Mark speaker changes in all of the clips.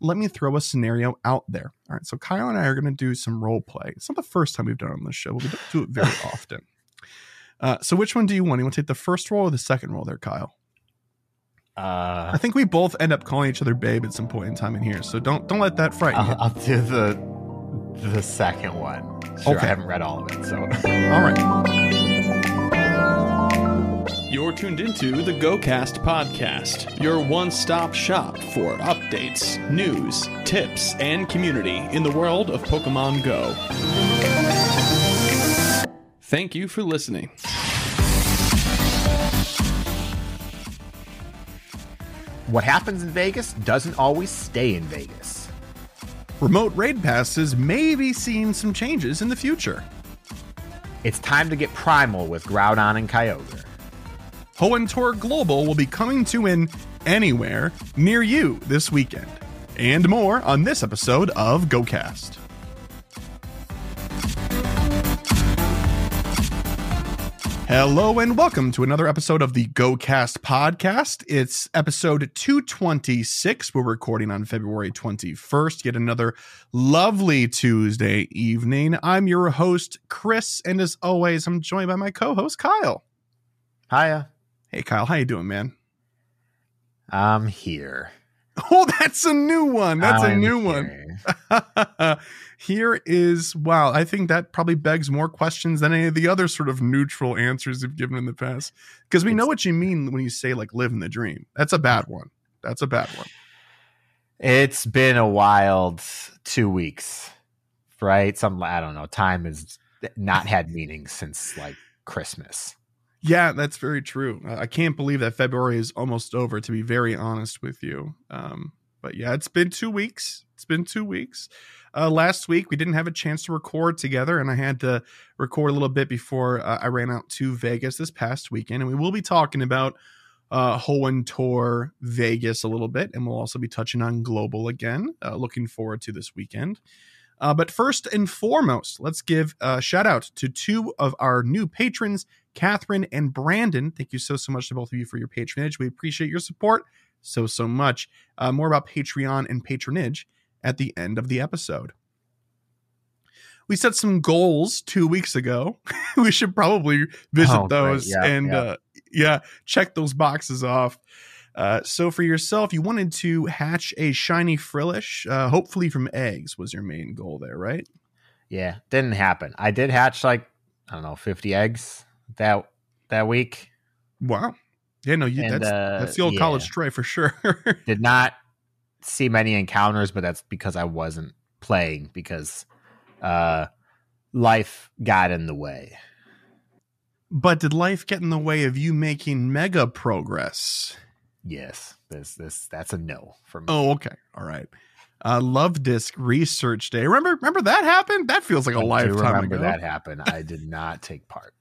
Speaker 1: Let me throw a scenario out there. All right, so Kyle and I are going to do some role play. It's not the first time we've done it on this show, but we don't do it very often. Uh, so which one do you want? You want to take the first role or the second role there, Kyle?
Speaker 2: Uh,
Speaker 1: I think we both end up calling each other babe at some point in time in here, so don't don't let that frighten you.
Speaker 2: I'll, I'll do the the second one. Sure,
Speaker 1: Okay.
Speaker 2: I haven't read all of it, so
Speaker 1: All right.
Speaker 3: You're tuned into the GoCast podcast, your one stop shop for updates, news, tips, and community in the world of Pokemon Go. Thank you for listening.
Speaker 2: what happens in Vegas doesn't always stay in Vegas.
Speaker 1: Remote raid passes may be seeing some changes in the future.
Speaker 2: It's time to get primal with Groudon and Kyogre.
Speaker 1: Hoenn Tour Global will be coming to an anywhere near you this weekend. And more on this episode of GoCast. Hello and welcome to another episode of the GoCast podcast. It's episode 226. We're recording on February 21st, yet another lovely Tuesday evening. I'm your host, Chris, and as always, I'm joined by my co-host, Kyle.
Speaker 2: Hiya.
Speaker 1: Hey Kyle, how you doing, man?
Speaker 2: I'm here.
Speaker 1: Oh, that's a new one. That's a
Speaker 2: I'm
Speaker 1: new
Speaker 2: here.
Speaker 1: one. Here is wow. I think that probably begs more questions than any of the other sort of neutral answers you've given in the past. Because we know what you mean when you say like living the dream. That's a bad one. That's a bad one.
Speaker 2: It's been a wild two weeks, right? Some I don't know. Time has not had meaning since like Christmas.
Speaker 1: Yeah, that's very true. I can't believe that February is almost over. To be very honest with you, um, but yeah, it's been two weeks. It's been two weeks. Uh, last week we didn't have a chance to record together, and I had to record a little bit before uh, I ran out to Vegas this past weekend, and we will be talking about uh, Tour Vegas a little bit, and we'll also be touching on Global again. Uh, looking forward to this weekend. Uh, but first and foremost, let's give a shout out to two of our new patrons, Catherine and Brandon. Thank you so, so much to both of you for your patronage. We appreciate your support so, so much. Uh, more about Patreon and patronage at the end of the episode. We set some goals two weeks ago. we should probably visit
Speaker 2: Oh,
Speaker 1: those
Speaker 2: Yeah,
Speaker 1: and
Speaker 2: yeah.
Speaker 1: Uh, yeah, check those boxes off. Uh, so for yourself, you wanted to hatch a shiny frillish, uh, hopefully from eggs was your main goal there, right?
Speaker 2: Yeah, didn't happen. I did hatch like I don't know, fifty eggs that that week.
Speaker 1: Wow. Yeah, no, you,
Speaker 2: And,
Speaker 1: that's
Speaker 2: uh,
Speaker 1: that's the old
Speaker 2: yeah.
Speaker 1: college tray for sure.
Speaker 2: Did not see many encounters, but that's because I wasn't playing because uh life got in the way.
Speaker 1: but did life get in the way of you making mega progress?
Speaker 2: Yes, this this that's a no for me.
Speaker 1: Oh, okay. All right. Uh, Luvdisc Research Day. Remember, remember that happened? That feels like a
Speaker 2: I
Speaker 1: lifetime
Speaker 2: remember
Speaker 1: ago.
Speaker 2: that happened. I did not take part.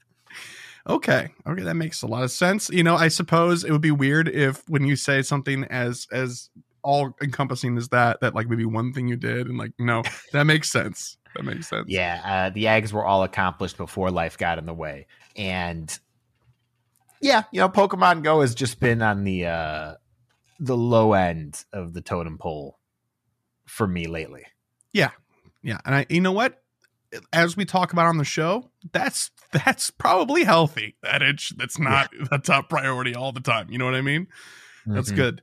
Speaker 1: Okay. Okay, that makes a lot of sense. You know, I suppose it would be weird if when you say something as as all encompassing as that, that like maybe one thing you did and like no, that makes sense. That makes sense.
Speaker 2: Yeah, uh, the eggs were all accomplished before life got in the way, and yeah, you know, Pokemon Go has just been on the uh the low end of the totem pole for me lately.
Speaker 1: Yeah, Yeah. and I, you know what? As we talk about on the show, that's that's probably healthy. That it's that's not a top priority all the time. You know what I mean? That's
Speaker 2: Mhm.
Speaker 1: good.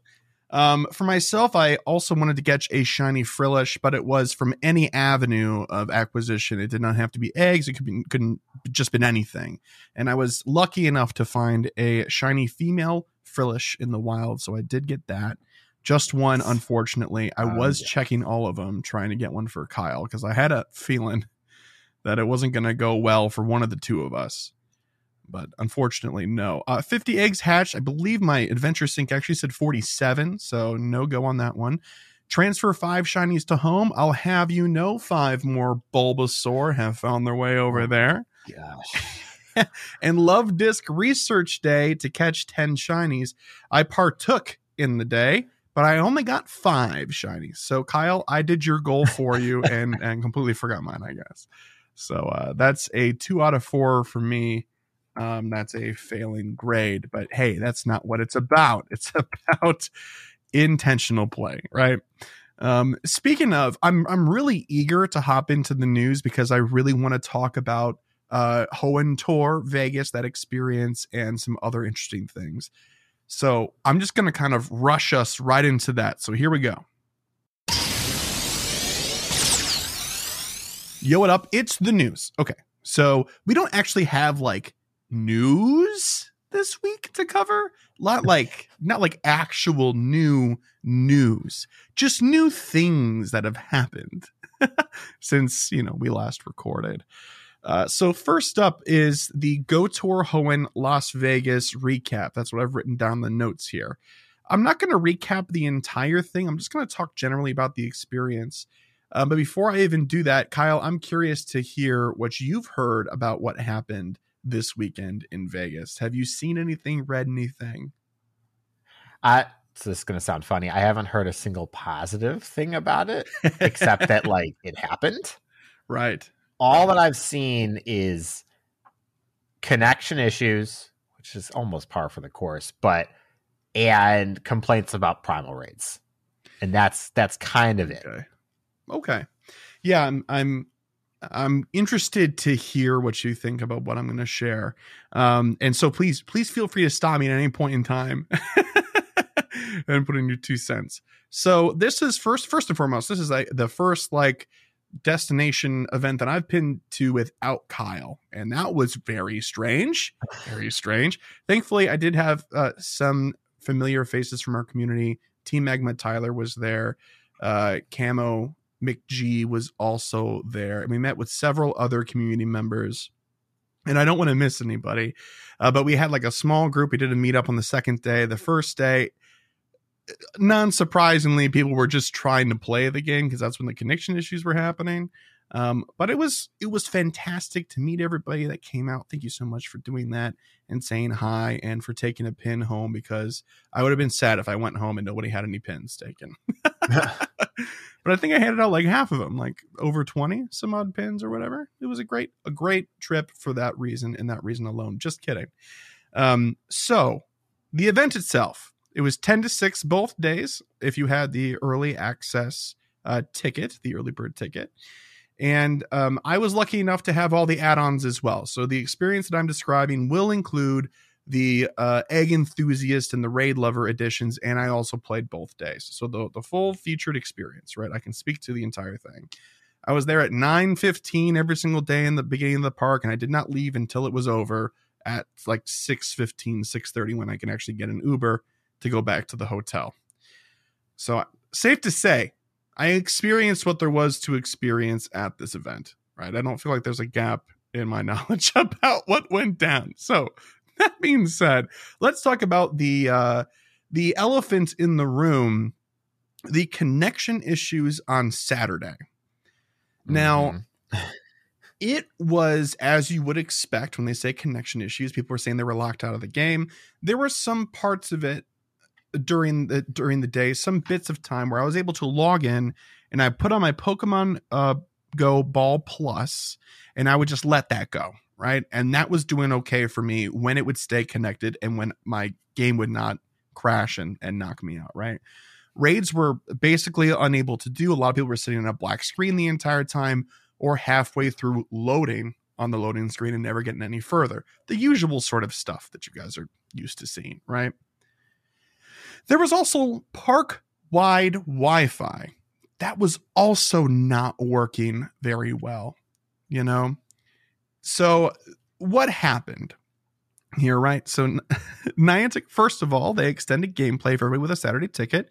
Speaker 1: Um, for myself, I also wanted to catch a shiny frillish, but it was from any avenue of acquisition. It did not have to be eggs. It could be couldn't just been anything. And I was lucky enough to find a shiny female frillish in the wild, so I did get that. Just one, unfortunately. I
Speaker 2: Oh,
Speaker 1: was
Speaker 2: yeah.
Speaker 1: checking all of them, trying to get one for Kyle because I had a feeling that it wasn't going to go well for one of the two of us. But unfortunately, no. Uh, 50 eggs hatched. I believe my adventure sync actually said 47, so no go on that one. Transfer five shinies to home. I'll have you know five more Bulbasaur have found their way over there.
Speaker 2: Gosh.
Speaker 1: and Luvdisc Research Day to catch 10 shinies. I partook in the day, but I only got five shinies. So, Kyle, I did your goal for you and, and completely forgot mine, I guess. So, uh, that's a two out of four for me. Um, that's a failing grade, but hey, that's not what it's about. It's about intentional play, right? Um, speaking of, I'm I'm really eager to hop into the news because I really want to talk about uh Hoenn Tour Vegas, that experience, and some other interesting things. So I'm just gonna kind of rush us right into that. So here we go. Yo, what up? It's the news. Okay. So we don't actually have like news this week to cover. Not like not like actual new news, just new things that have happened since you know we last recorded. Uh, so first up is the Go Tour Hoenn Las Vegas recap. That's what I've written down the notes here. I'm not going to recap the entire thing. I'm just going to talk generally about the experience. Uh, but before I even do that, Kyle, I'm curious to hear what you've heard about what happened this weekend in Vegas. Have you seen anything, read anything?
Speaker 2: I so this is going to sound funny. I haven't heard a single positive thing about it, except that like it happened.
Speaker 1: Right.
Speaker 2: All that I've seen is connection issues, which is almost par for the course, but and complaints about primal raids, and that's that's kind of it.
Speaker 1: Okay. Okay. Yeah, I'm I'm I'm interested to hear what you think about what I'm going to share. Um, and so please, please feel free to stop me at any point in time and put in your two cents. So this is first, first and foremost, this is like the first like destination event that I've been to without Kyle, and that was very strange, very strange. Thankfully, I did have uh, some familiar faces from our community. Team Magma Tyler was there. Uh, Camo McG was also there. And we met with several other community members. And I don't want to miss anybody, uh, but we had like a small group. We did a meetup on the second day. The first day, non surprisingly, people were just trying to play the game because that's when the connection issues were happening. Um, but it was it was fantastic to meet everybody that came out. Thank you so much for doing that and saying hi and for taking a pin home because I would have been sad if I went home and nobody had any pins taken. but I think I handed out like half of them, like over 20 some odd pins or whatever. It was a great, a great trip for that reason and that reason alone. Just kidding. Um, so the event itself, it was 10 to 6 both days if you had the early access uh, ticket, the early bird ticket. And um, I was lucky enough to have all the add ons as well. So the experience that I'm describing will include the uh, Egg Enthusiast and the Raid Lover editions, and I also played both days. So the the full featured experience, right? I can speak to the entire thing. I was there at 9:15 every single day in the beginning of the park, and I did not leave until it was over at like 6:15, 6:30 when I can actually get an Uber to go back to the hotel. So safe to say, I experienced what there was to experience at this event. Right? I don't feel like there's a gap in my knowledge about what went down. So that being said, let's talk about the uh, the elephant in the room, the connection issues on Saturday. Now, mm-hmm. it was as you would expect when they say connection issues. People were saying they were locked out of the game. There were some parts of it during the during the day, some bits of time where I was able to log in and I put on my Pokemon uh, Go Ball Plus, and I would just let that go right? And that was doing okay for me when it would stay connected and when my game would not crash and, and knock me out, right? Raids were basically unable to do. A lot of people were sitting on a black screen the entire time or halfway through loading on the loading screen and never getting any further. The usual sort of stuff that you guys are used to seeing, right? There was also park wide Wi Fi. That was also not working very well, you know? So what happened here, right? So Niantic, first of all, they extended gameplay for everybody with a Saturday ticket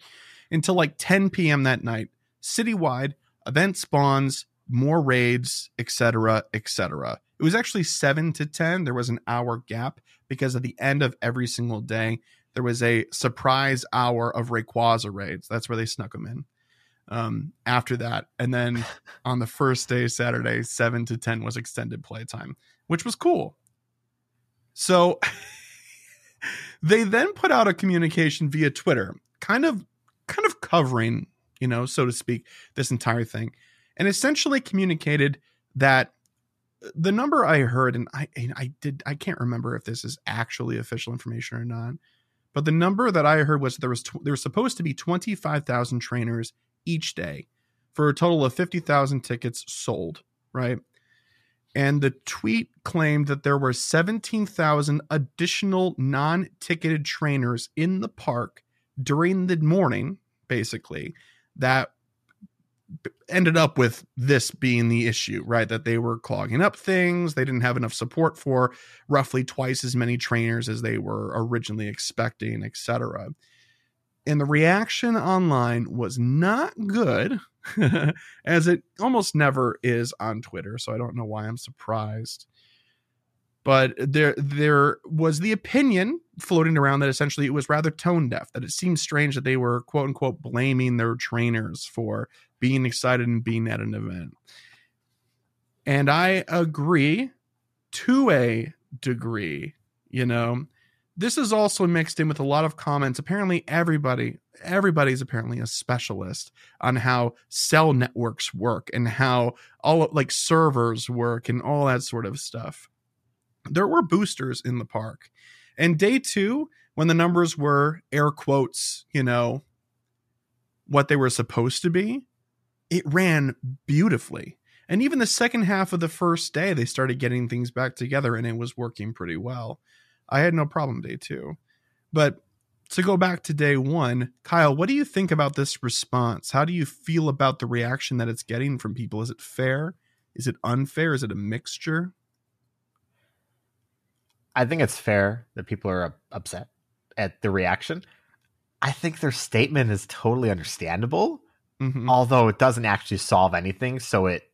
Speaker 1: until like 10 p.m. that night, citywide, event spawns, more raids, etc., etc. It was actually 7 to 10. There was an hour gap because at the end of every single day, there was a surprise hour of Rayquaza raids. That's where they snuck them in. um, after that. And then on the first day, Saturday, 7 to 10 was extended playtime, which was cool. So they then put out a communication via Twitter, kind of kind of covering, you know, so to speak, this entire thing. And essentially communicated that the number I heard, and I and I did I can't remember if this is actually official information or not, but the number that I heard was there was tw- there was supposed to be twenty five thousand trainers each day for a total of fifty thousand tickets sold, right? And the tweet claimed that there were seventeen thousand additional non ticketed trainers in the park during the morning, basically that ended up with this being the issue, right? That they were clogging up things. They didn't have enough support for roughly twice as many trainers as they were originally expecting, etc. And the reaction online was not good, as it almost never is on Twitter. So I don't know why I'm surprised. But there, there was the opinion floating around that essentially it was rather tone deaf. That it seemed strange that they were quote unquote blaming their trainers for being excited and being at an event. And I agree to a degree, you know. This is also mixed in with a lot of comments. Apparently, everybody, everybody's apparently a specialist on how cell networks work and how all like servers work and all that sort of stuff. There were boosters in the park. And day two, when the numbers were air quotes, you know, what they were supposed to be, it ran beautifully. And even the second half of the first day, they started getting things back together and it was working pretty well. I had no problem day two. But to go back to day one, Kyle, what do you think about this response? How do you feel about the reaction that it's getting from people? Is it fair? Is it unfair? Is it a mixture?
Speaker 2: I think it's fair that people are upset at the reaction. I think their statement is totally understandable, mm-hmm. although it doesn't actually solve anything. So it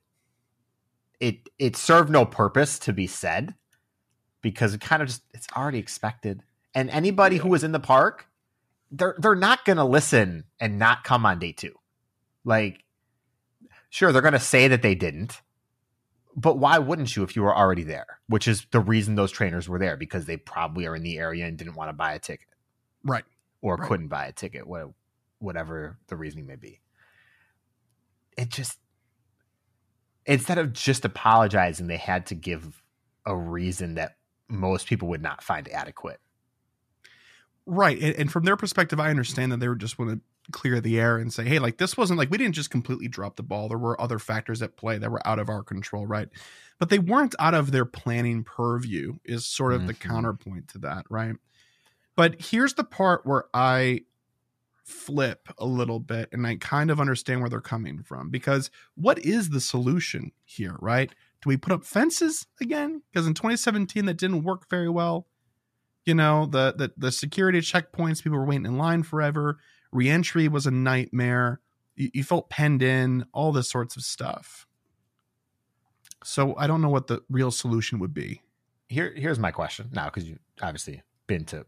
Speaker 2: it it served no purpose to be said because it kind of just it's already expected. And anybody yeah. who was in the park, they're they're not gonna listen and not come on day two. Like, sure, they're gonna say that they didn't, but why wouldn't you if you were already there? Which is the reason those trainers were there because they probably are in the area and didn't want to buy a ticket,
Speaker 1: right?
Speaker 2: Or
Speaker 1: right.
Speaker 2: couldn't buy a ticket, whatever the reasoning may be. It just instead of just apologizing, they had to give a reason that most people would not find adequate.
Speaker 1: Right, and, and from their perspective, I understand that they were just want to clear the air and say, hey, like this wasn't like we didn't just completely drop the ball. There were other factors at play that were out of our control, right? But they weren't out of their planning purview, is sort of mm-hmm. the counterpoint to that, right? But here's the part where I flip a little bit and I kind of understand where they're coming from because what is the solution here, right? Do we put up fences again? Because in 2017 that didn't work very well. You know, the the the security checkpoints, people were waiting in line forever reentry was a nightmare. You, you felt penned in, all this sorts of stuff. So I don't know what the real solution would be.
Speaker 2: Here, here's my question now, because you've obviously been to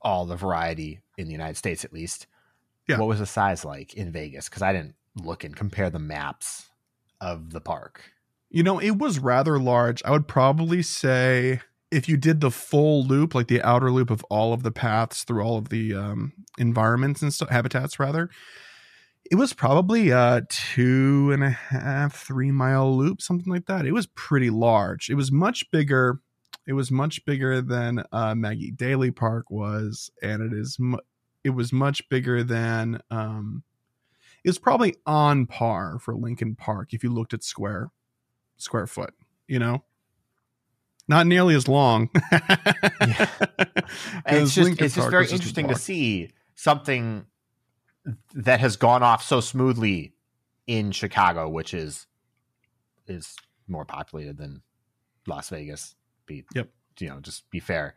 Speaker 2: all the variety in the United States, at least. Yeah. What was the size like in Vegas? Because I didn't look and compare the maps of the park.
Speaker 1: You know, it was rather large. I would probably say if you did the full loop, like the outer loop of all of the paths through all of the um, environments and stuff, habitats rather, it was probably a two and a half, three mile loop, something like that. It was pretty large. It was much bigger. It was much bigger than uh, Maggie Daley Park was, and it is. Mu- it was much bigger than. Um, it was probably on par for Lincoln Park if you looked at square square foot. You know, not nearly as long.
Speaker 2: yeah. it's just it's just very interesting to see something that has gone off so smoothly in Chicago, which is is more populated than Las Vegas. Be
Speaker 1: yep.
Speaker 2: you know, just be fair.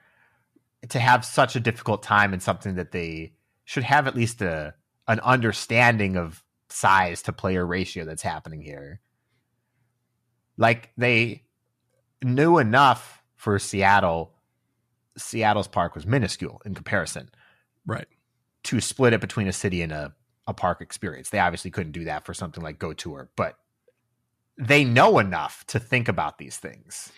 Speaker 2: To have such a difficult time in something that they should have at least a an understanding of size to player ratio that's happening here. Like they knew enough for Seattle. Seattle's park was minuscule in comparison.
Speaker 1: Right.
Speaker 2: To split it between a city and a, a park experience. They obviously couldn't do that for something like Go Tour, but they know enough to think about these things.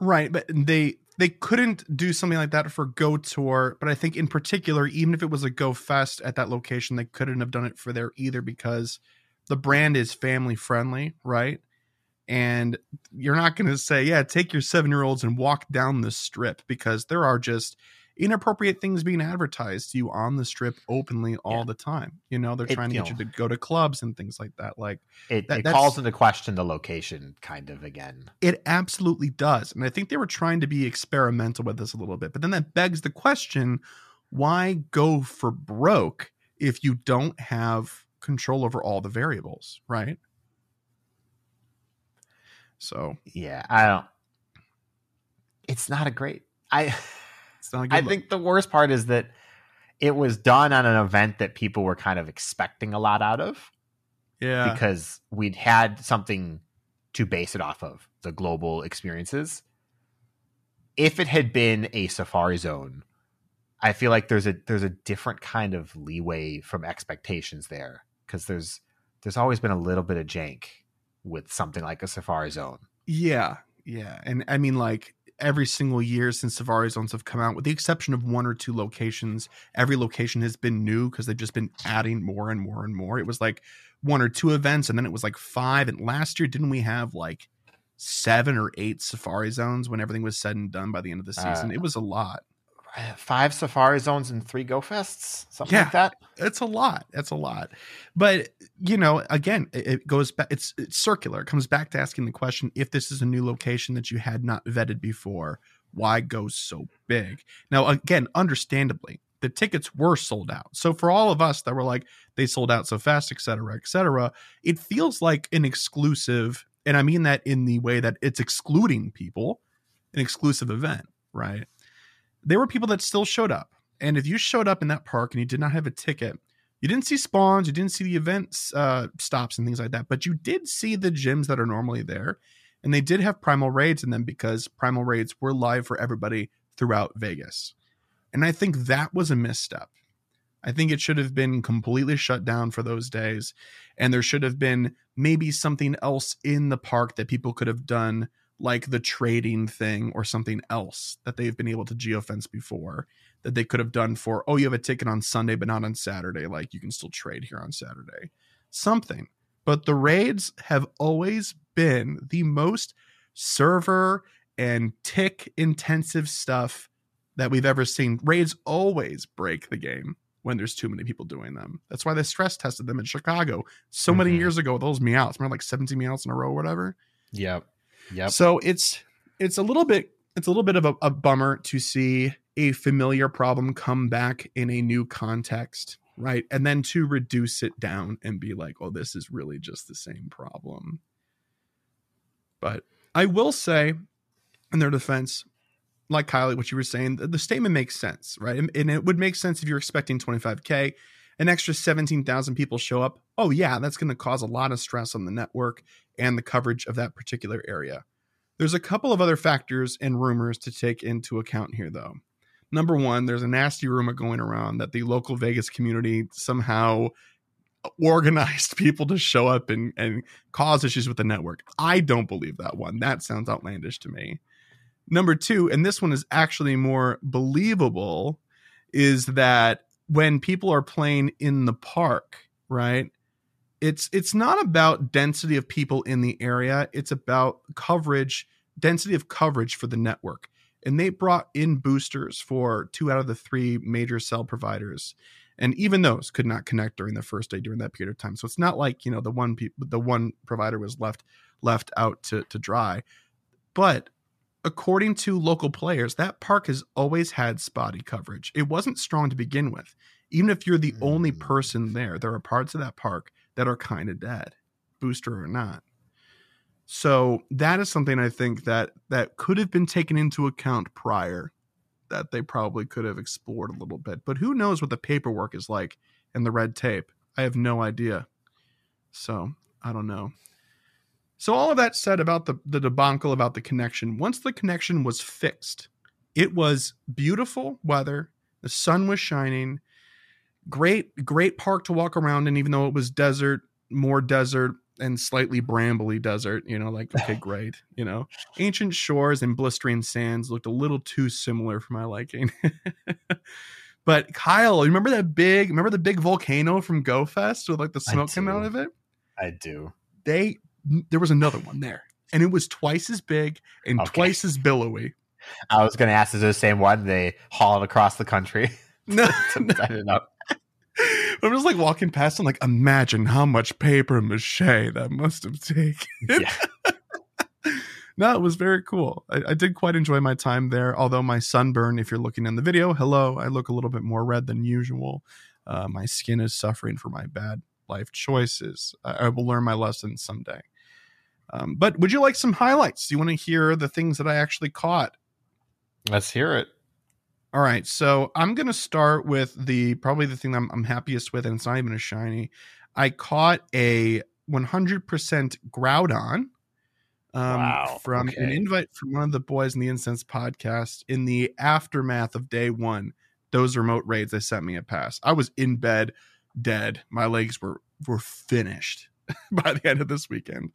Speaker 1: Right, but they they couldn't do something like that for Go Tour, but I think in particular, even if it was a Go Fest at that location, they couldn't have done it for there either because the brand is family friendly, right? And you're not going to say, yeah, take your seven year olds and walk down the strip because there are just inappropriate things being advertised to you on the strip openly all yeah. the time. You know, they're it, trying to get know, you to go to clubs and things like that. Like
Speaker 2: it, that, it calls into question the location kind of again.
Speaker 1: It absolutely does. And I think they were trying to be experimental with this a little bit. But then that begs the question, why go for broke if you don't have control over all the variables, right? So,
Speaker 2: yeah, I don't it's not a great I I look. think the worst part is that it was done on an event that people were kind of expecting a lot out of.
Speaker 1: Yeah.
Speaker 2: Because we'd had something to base it off of, the global experiences. If it had been a safari zone, I feel like there's a there's a different kind of leeway from expectations there because there's there's always been a little bit of jank with something like a safari zone.
Speaker 1: Yeah, yeah, and I mean like every single year since Safari Zones have come out, with the exception of one or two locations. Every location has been new because they've just been adding more and more and more. It was like one or two events, and then it was like five. And last year, didn't we have like seven or eight Safari Zones when everything was said and done by the end of the season? Uh, it was a lot
Speaker 2: five safari zones and three go fests something yeah, like that?
Speaker 1: it's a lot it's a lot. But you know again it, goes back it's, it's circular. It comes back to asking the question if this is a new location that you had not vetted before why go so big? Now again understandably the tickets were sold out. So for all of us that were like they sold out so fast etc cetera et cetera it feels like an exclusive and i mean that in the way that it's excluding people an exclusive event right there were people that still showed up. And if you showed up in that park and you did not have a ticket, you didn't see spawns, you didn't see the events uh, stops and things like that, but you did see the gyms that are normally there. And they did have primal raids in them because primal raids were live for everybody throughout Vegas. And I think that was a misstep. I think it should have been completely shut down for those days. And there should have been maybe something else in the park that people could have done like the trading thing or something else that they've been able to geofence before that they could have done for oh you have a ticket on Sunday but not on Saturday. Like you can still trade here on Saturday. Something. But the raids have always been the most server and tick intensive stuff that we've ever seen. Raids always break the game when there's too many people doing them. That's why they stress tested them in Chicago so mm-hmm. many years ago with those meows remember like 17 meows in a row or whatever?
Speaker 2: Yep
Speaker 1: Yep. So it's it's a little bit it's a little bit of a, a bummer to see a familiar problem come back in a new context, right? And then to reduce it down and be like, oh, this is really just the same problem. But I will say, in their defense, like Kylie, what you were saying, the, the statement makes sense, right? And, and it would make sense if you're expecting 25K an extra 17,000 people show up, oh, yeah, that's going to cause a lot of stress on the network and the coverage of that particular area. There's a couple of other factors and rumors to take into account here, though. Number one, there's a nasty rumor going around that the local Vegas community somehow organized people to show up and, and cause issues with the network. I don't believe that one. That sounds outlandish to me. Number two, and this one is actually more believable, is that when people are playing in the park, right? It's it's not about density of people in the area, it's about coverage, density of coverage for the network. And they brought in boosters for two out of the three major cell providers. And even those could not connect during the first day during that period of time. So it's not like, you know, the one pe- the one provider was left left out to to dry. But according to local players, that park has always had spotty coverage. It wasn't strong to begin with. Even if you're the mm. only person there, there are parts of that park that are kind of dead, booster or not. So that is something I think that that could have been taken into account prior that they probably could have explored a little bit. But who knows what the paperwork is like and the red tape? I have no idea. So, I don't know. So all of that said about the the debacle about the connection, once the connection was fixed, it was beautiful weather, the sun was shining, great, great park to walk around in, even though it was desert, more desert and slightly brambly desert. You know, like okay, great. You know, ancient shores and blistering sands looked a little too similar for my liking. but Kyle, remember that big? Remember the big volcano from Go Fest with like the smoke coming out of it?
Speaker 2: I do.
Speaker 1: They there was another one there, and it was twice as big and
Speaker 2: Okay.
Speaker 1: twice as billowy.
Speaker 2: I was going to ask, is it the same one they haul it across the country?
Speaker 1: No,
Speaker 2: I didn't know.
Speaker 1: I'm just like walking past and like imagine how much paper mache that must have taken.
Speaker 2: Yeah.
Speaker 1: no, it was very cool. I, I did quite enjoy my time there. Although my sunburn, if you're looking in the video, hello, I look a little bit more red than usual. Uh, my skin is suffering for my bad life choices. I, I will learn my lesson someday. Um, but would you like some highlights? Do you want to hear the things that I actually caught?
Speaker 2: Let's hear it.
Speaker 1: All right, so I'm gonna start with the probably the thing that I'm, I'm happiest with, and it's not even a shiny. I caught a 100% Groudon um,
Speaker 2: Wow,
Speaker 1: from an invite from one of the boys in the Incense podcast in the aftermath of day one. Those remote raids, they sent me a pass. I was in bed, dead. My legs were were finished by the end of this weekend.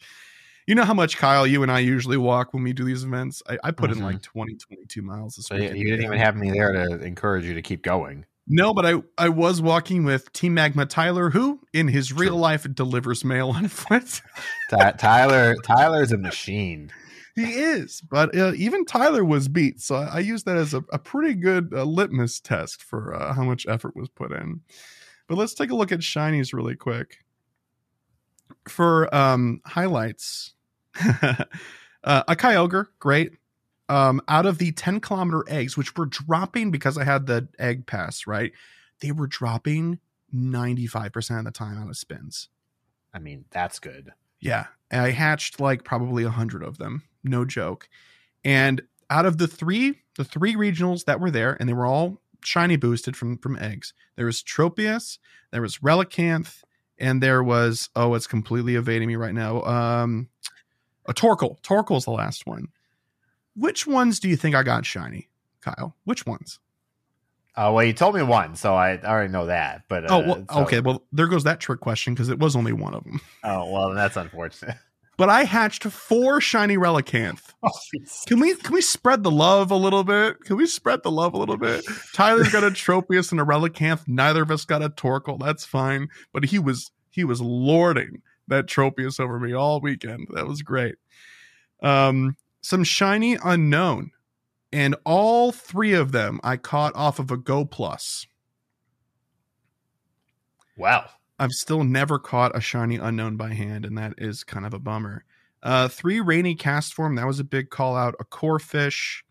Speaker 1: You know how much Kyle, you and I usually walk when we do these events. I, I put in
Speaker 2: Mhm.
Speaker 1: like 20, 22 miles this
Speaker 2: So you, didn't even have me there to encourage you to keep going.
Speaker 1: No, but I I was walking with Team Magma Tyler, who in his real
Speaker 2: True.
Speaker 1: life delivers mail on foot.
Speaker 2: Ty- Tyler, Tyler's a machine.
Speaker 1: he is, but uh, even Tyler was beat, so I, I use that as a, a pretty good uh, litmus test for uh, how much effort was put in. But let's take a look at shinies really quick. For um, highlights, uh, a Kyogre, great. Um, out of the 10 kilometer eggs, which were dropping because I had the egg pass, right? They were dropping 95% of the time out of spins.
Speaker 2: I mean, that's good.
Speaker 1: Yeah. And I hatched like probably a hundred of them. No joke. And out of the three, the three regionals that were there, and they were all shiny boosted from from eggs. There was Tropius, there was Relicanth, and there was oh, it's completely evading me right now. Um a Torkoal. Torkoal's the last one. Which ones do you think I got shiny, Kyle? Which ones?
Speaker 2: Oh well, you told me one, so I already know that. But uh,
Speaker 1: oh, well,
Speaker 2: so-
Speaker 1: okay. Well, there goes that trick question because it was only one of them.
Speaker 2: Oh well, that's unfortunate.
Speaker 1: But I hatched four shiny Relicanth. Can we can we spread the love a little bit? Can we spread the love a little bit? Tyler's got a Tropius and a Relicanth. Neither of us got a Torkoal. That's fine. But he was he was lording that Tropius over me all weekend. That was great. Um, some shiny unknown, and all three of them I caught off of a Go Plus.
Speaker 2: wow.
Speaker 1: I've still never caught a shiny unknown by hand, and that is kind of a bummer. Uh, three rainy Castform, that was a big call out. A Corphish,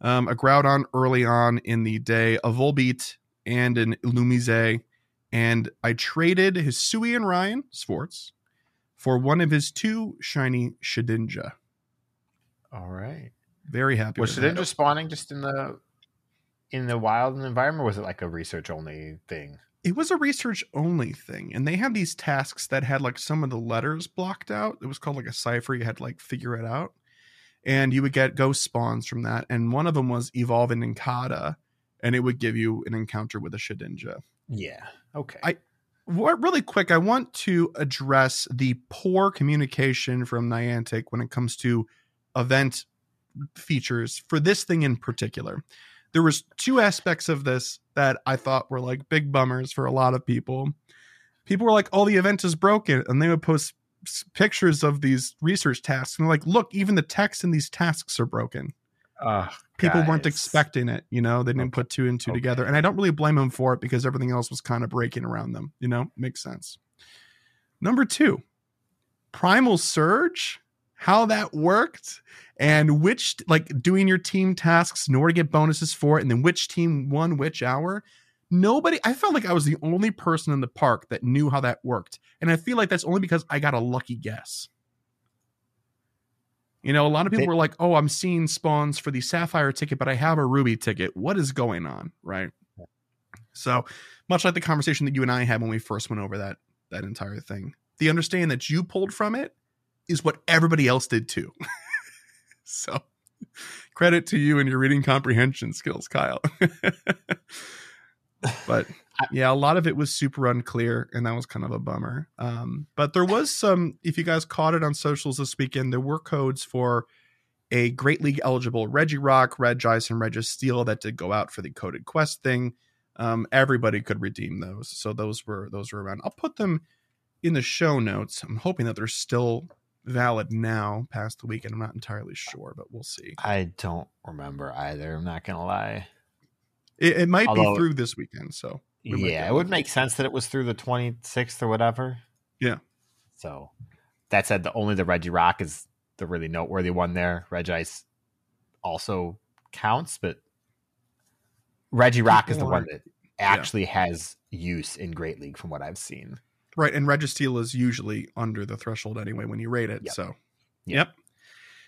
Speaker 1: um, a Groudon early on in the day, a Volbeat, and an Illumise. And I traded his Sui and Ryan Swartz for one of his two shiny Shedinja.
Speaker 2: All right.
Speaker 1: Very happy
Speaker 2: Was
Speaker 1: with that.
Speaker 2: Shedinja spawning just in the in the wild environment, or was it like a research only thing?
Speaker 1: it was a research only thing and they had these tasks that had like some of the letters blocked out it was called like a cipher you had to like figure it out and you would get ghost spawns from that and one of them was evolve a Nincada and it would give you an encounter with a shedinja
Speaker 2: Yeah. Okay.
Speaker 1: I- really quick i want to address the poor communication from niantic when it comes to event features for this thing in particular. There was two aspects of this that i thought were like big bummers for a lot of people. People were like oh the event is broken and they would post pictures of these research tasks and like look even the text in these tasks are broken.
Speaker 2: Ugh,
Speaker 1: people weren't expecting it you know? They didn't put two and two
Speaker 2: Okay.
Speaker 1: together and i don't really blame them for it because everything else was kind of breaking around them you know? Makes sense. Number two primal surge how that worked and which like doing your team tasks in order to get bonuses for it and then which team won which hour. Nobody i felt like i was the only person in the park that knew how that worked and i feel like that's only because i got a lucky guess you know a lot of people
Speaker 2: They-
Speaker 1: were like oh i'm seeing spawns for the sapphire ticket but i have a ruby ticket. What is going on? Right? So much like the conversation that you and i had when we first went over that that entire thing the understanding that you pulled from it is what everybody else did too. So credit to you and your reading comprehension skills kyle but yeah, a lot of it was super unclear, and that was kind of a bummer. Um, but there was some. If you guys caught it on socials this weekend, there were codes for a Great League eligible Regirock, Regice, and Registeel that did go out for the coded quest thing. Um, everybody could redeem those, so those were those were around. I'll put them in the show notes. I'm hoping that they're still valid now, past the weekend. I'm not entirely sure, but we'll see.
Speaker 2: I don't remember either. I'm not gonna lie.
Speaker 1: It, it might Although, be through this weekend, so
Speaker 2: yeah, it would make sense that it was through the 26th or whatever.
Speaker 1: Yeah.
Speaker 2: So that said, the only the Regirock is the really noteworthy one there. Regice also counts, but Regirock is the one that actually yeah. has use in Great League from what I've seen.
Speaker 1: Right, and Registeel is usually under the threshold anyway when you rate it. Yep. So, yep. yep.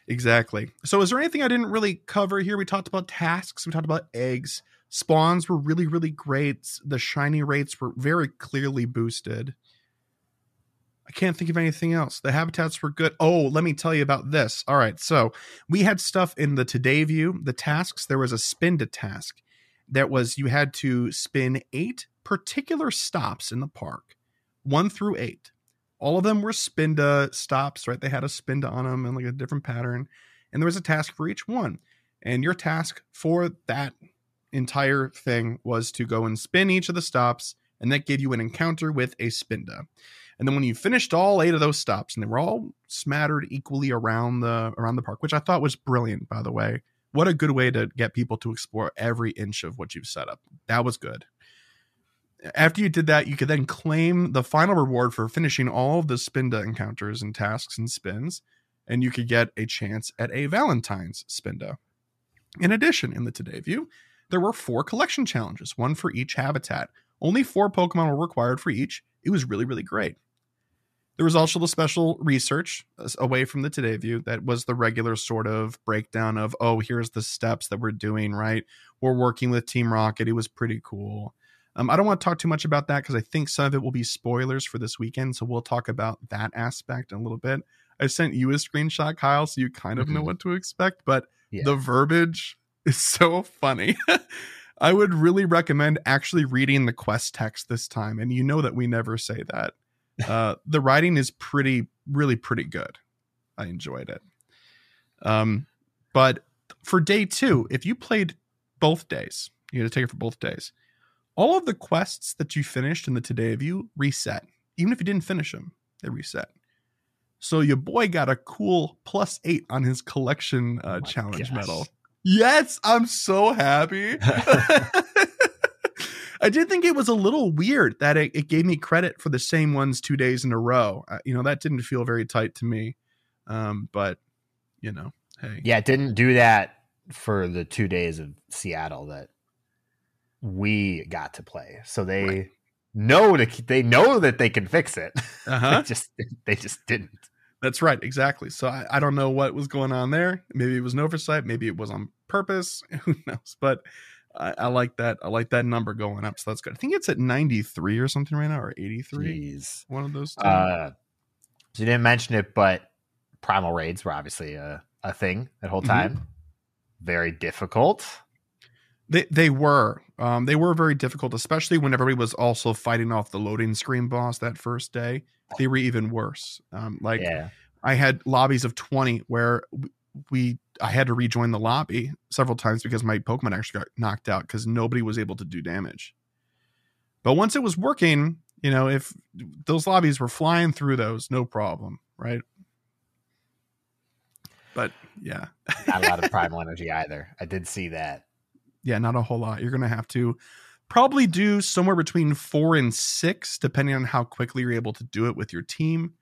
Speaker 1: Exactly. So, is there anything I didn't really cover here? We talked about tasks, we talked about eggs. Spawns were really, really great. The shiny rates were very clearly boosted. I can't think of anything else. The habitats were good. Oh, let me tell you about this. All right. So we had stuff in the today view, the tasks. There was a Spinda task that was you had to spin eight particular stops in the park, one through eight. All of them were spinda stops, right? They had a spinda on them and like a different pattern. And there was a task for each one. And your task for that entire thing was to go and spin each of the stops, and that gave you an encounter with a spinda. And then when you finished all eight of those stops, and they were all smattered equally around the around the park, which I thought was brilliant, by the way. What a good way to get people to explore every inch of what you've set up. That was good. After you did that, you could then claim the final reward for finishing all of the spinda encounters and tasks and spins, and you could get a chance at a Valentine's spinda. In addition, in the Today View, there were four collection challenges, one for each habitat. Only four Pokemon were required for each. It was really, really great. There was also the special research away from the Today View that was the regular sort of breakdown of, oh, here's the steps that we're doing, right? We're working with Team Rocket. It was pretty cool. Um, I don't want to talk too much about that because I think some of it will be spoilers for this weekend. So we'll talk about that aspect in a little bit. I sent you a screenshot, Kyle, so you kind of mm-hmm. know what to expect, but yeah. the verbiage is so funny. I would really recommend actually reading the quest text this time. And you know that we never say that. Uh, the writing is pretty, really pretty good. I enjoyed it. Um, but for day two, if you played both days, you had to take it for both days. All of the quests that you finished in the today view reset. Even if you didn't finish them, they reset. So your boy got a cool plus eight on his collection uh, oh challenge gosh. medal. Yes, I'm so happy. I did think it was a little weird that it, it, gave me credit for the same ones two days in a row. Uh, you know, that didn't feel very tight to me. Um, but you know, hey,
Speaker 2: yeah, it didn't do that for the two days of Seattle that we got to play. So they right. know to they know that they can fix it. Uh-huh. they just they just didn't.
Speaker 1: That's right, exactly. So I, I, don't know what was going on there. Maybe it was an oversight. Maybe it was on purpose. Who knows? But I, I, like that. I like that number going up. So that's good. I think it's at 93 or something right now, or 83.
Speaker 2: Jeez.
Speaker 1: One of those.
Speaker 2: Two. Uh, so you didn't mention it, but primal raids were obviously a, a thing that whole mm-hmm. time. Mm-hmm. Very difficult.
Speaker 1: They they were. Um, they were very difficult, especially when everybody was also fighting off the loading screen boss that first day. They were even worse. Um, like yeah. I had lobbies of 20 where we I had to rejoin the lobby several times because my Pokemon actually got knocked out because nobody was able to do damage. But once it was working, you know, if those lobbies were flying through those, no problem, right? But yeah,
Speaker 2: not a lot of primal energy either. I did see that.
Speaker 1: Yeah, not a whole lot. You're gonna have to probably do somewhere between four and six, depending on how quickly you're able to do it with your team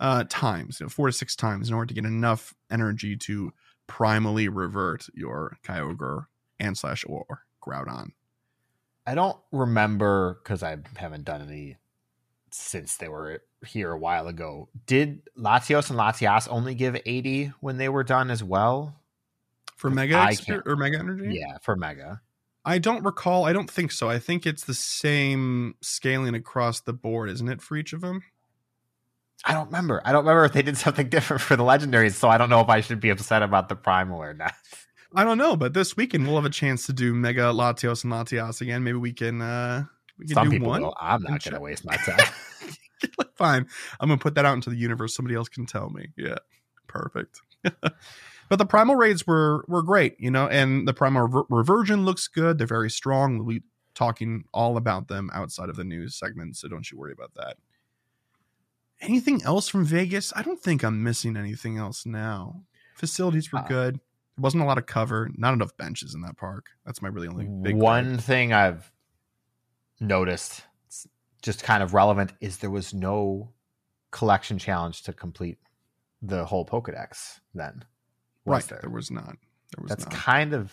Speaker 1: uh, times, you know, four to six times in order to get enough energy to primally revert your Kyogre and slash or Groudon.
Speaker 2: I don't remember because I haven't done any since they were here a while ago. Did Latios and Latias only give 80 when they were done as well?
Speaker 1: For Mega or Mega Energy?
Speaker 2: Yeah, for Mega.
Speaker 1: I don't recall. I don't think so. I think it's the same scaling across the board, isn't it, for each of them?
Speaker 2: I don't remember. I don't remember if they did something different for the legendaries, so I don't know if I should be upset about the primal or not.
Speaker 1: I don't know, but this weekend we'll have a chance to do Mega Latios and Latias again. Maybe we can uh we can
Speaker 2: Some
Speaker 1: do
Speaker 2: people
Speaker 1: one.
Speaker 2: I'm not going to waste my time.
Speaker 1: Fine. I'm gonna put that out into the universe. Somebody else can tell me. Yeah. Perfect. but the primal raids were were great, you know, and the primal rever- reversion looks good. They're very strong. We'll be talking all about them outside of the news segment, so don't you worry about that. Anything else from Vegas? I don't think I'm missing anything else now. Facilities were
Speaker 2: Uh,
Speaker 1: good. There wasn't a lot of cover, not enough benches in that park. That's my really only big.
Speaker 2: One thing I've noticed, just kind of relevant, is there was no collection challenge to complete the whole Pokedex. Then,
Speaker 1: right.
Speaker 2: there?
Speaker 1: There was not. There was
Speaker 2: That's
Speaker 1: not.
Speaker 2: kind of.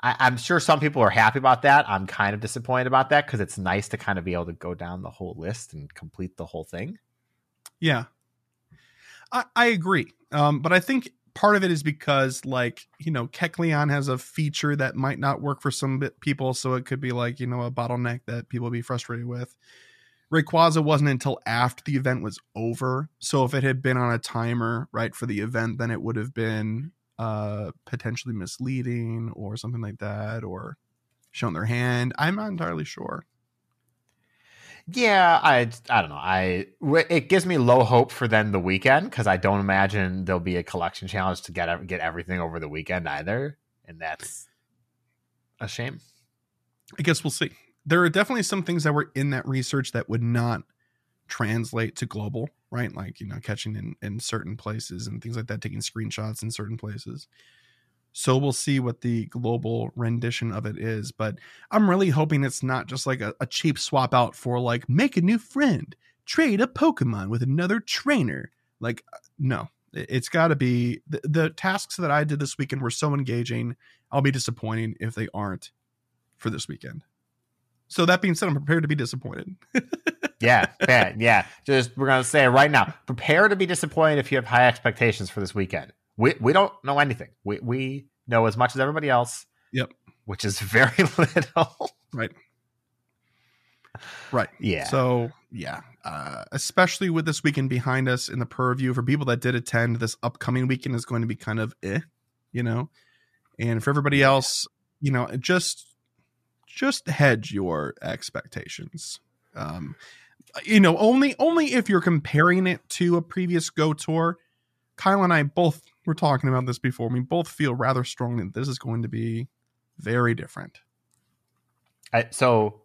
Speaker 2: I, I'm sure some people are happy about that. I'm kind of disappointed about that because it's nice to kind of be able to go down the whole list and complete the whole thing.
Speaker 1: Yeah. I, I agree. Um, but I think part of it is because like, you know, Kecleon has a feature that might not work for some people. So it could be like, you know, a bottleneck that people be frustrated with. Rayquaza wasn't until after the event was over. So if it had been on a timer, right, for the event, then it would have been uh potentially misleading or something like that, or shown their hand. I'm not entirely sure.
Speaker 2: Yeah, I I don't know. I it gives me low hope for then the weekend because I don't imagine there'll be a collection challenge to get get everything over the weekend either, and that's a shame.
Speaker 1: I guess we'll see. There are definitely some things that were in that research that would not translate to global, right? Like, you know, catching in, in certain places and things like that, taking screenshots in certain places. So we'll see what the global rendition of it is. But I'm really hoping it's not just like a, a cheap swap out for like, make a new friend, trade a Pokemon with another trainer. Like, uh, no, It- it's got to be the, the tasks that I did this weekend were so engaging. I'll be disappointing if they aren't for this weekend. So that being said, I'm prepared to be disappointed.
Speaker 2: Yeah, yeah, yeah. Just we're gonna say it right now. Prepare to be disappointed if you have high expectations for this weekend. We we don't know anything. We we know as much as everybody else.
Speaker 1: Yep.
Speaker 2: Which is very little.
Speaker 1: right. Right.
Speaker 2: Yeah.
Speaker 1: So yeah, uh, especially with this weekend behind us in the purview for people that did attend, this upcoming weekend is going to be kind of eh, you know, and for everybody else, you know, just just hedge your expectations. Um, you know, only only if you're comparing it to a previous Go tour. Kyle and I both were talking about this before. We both feel rather strongly that this is going to be very different.
Speaker 2: I, so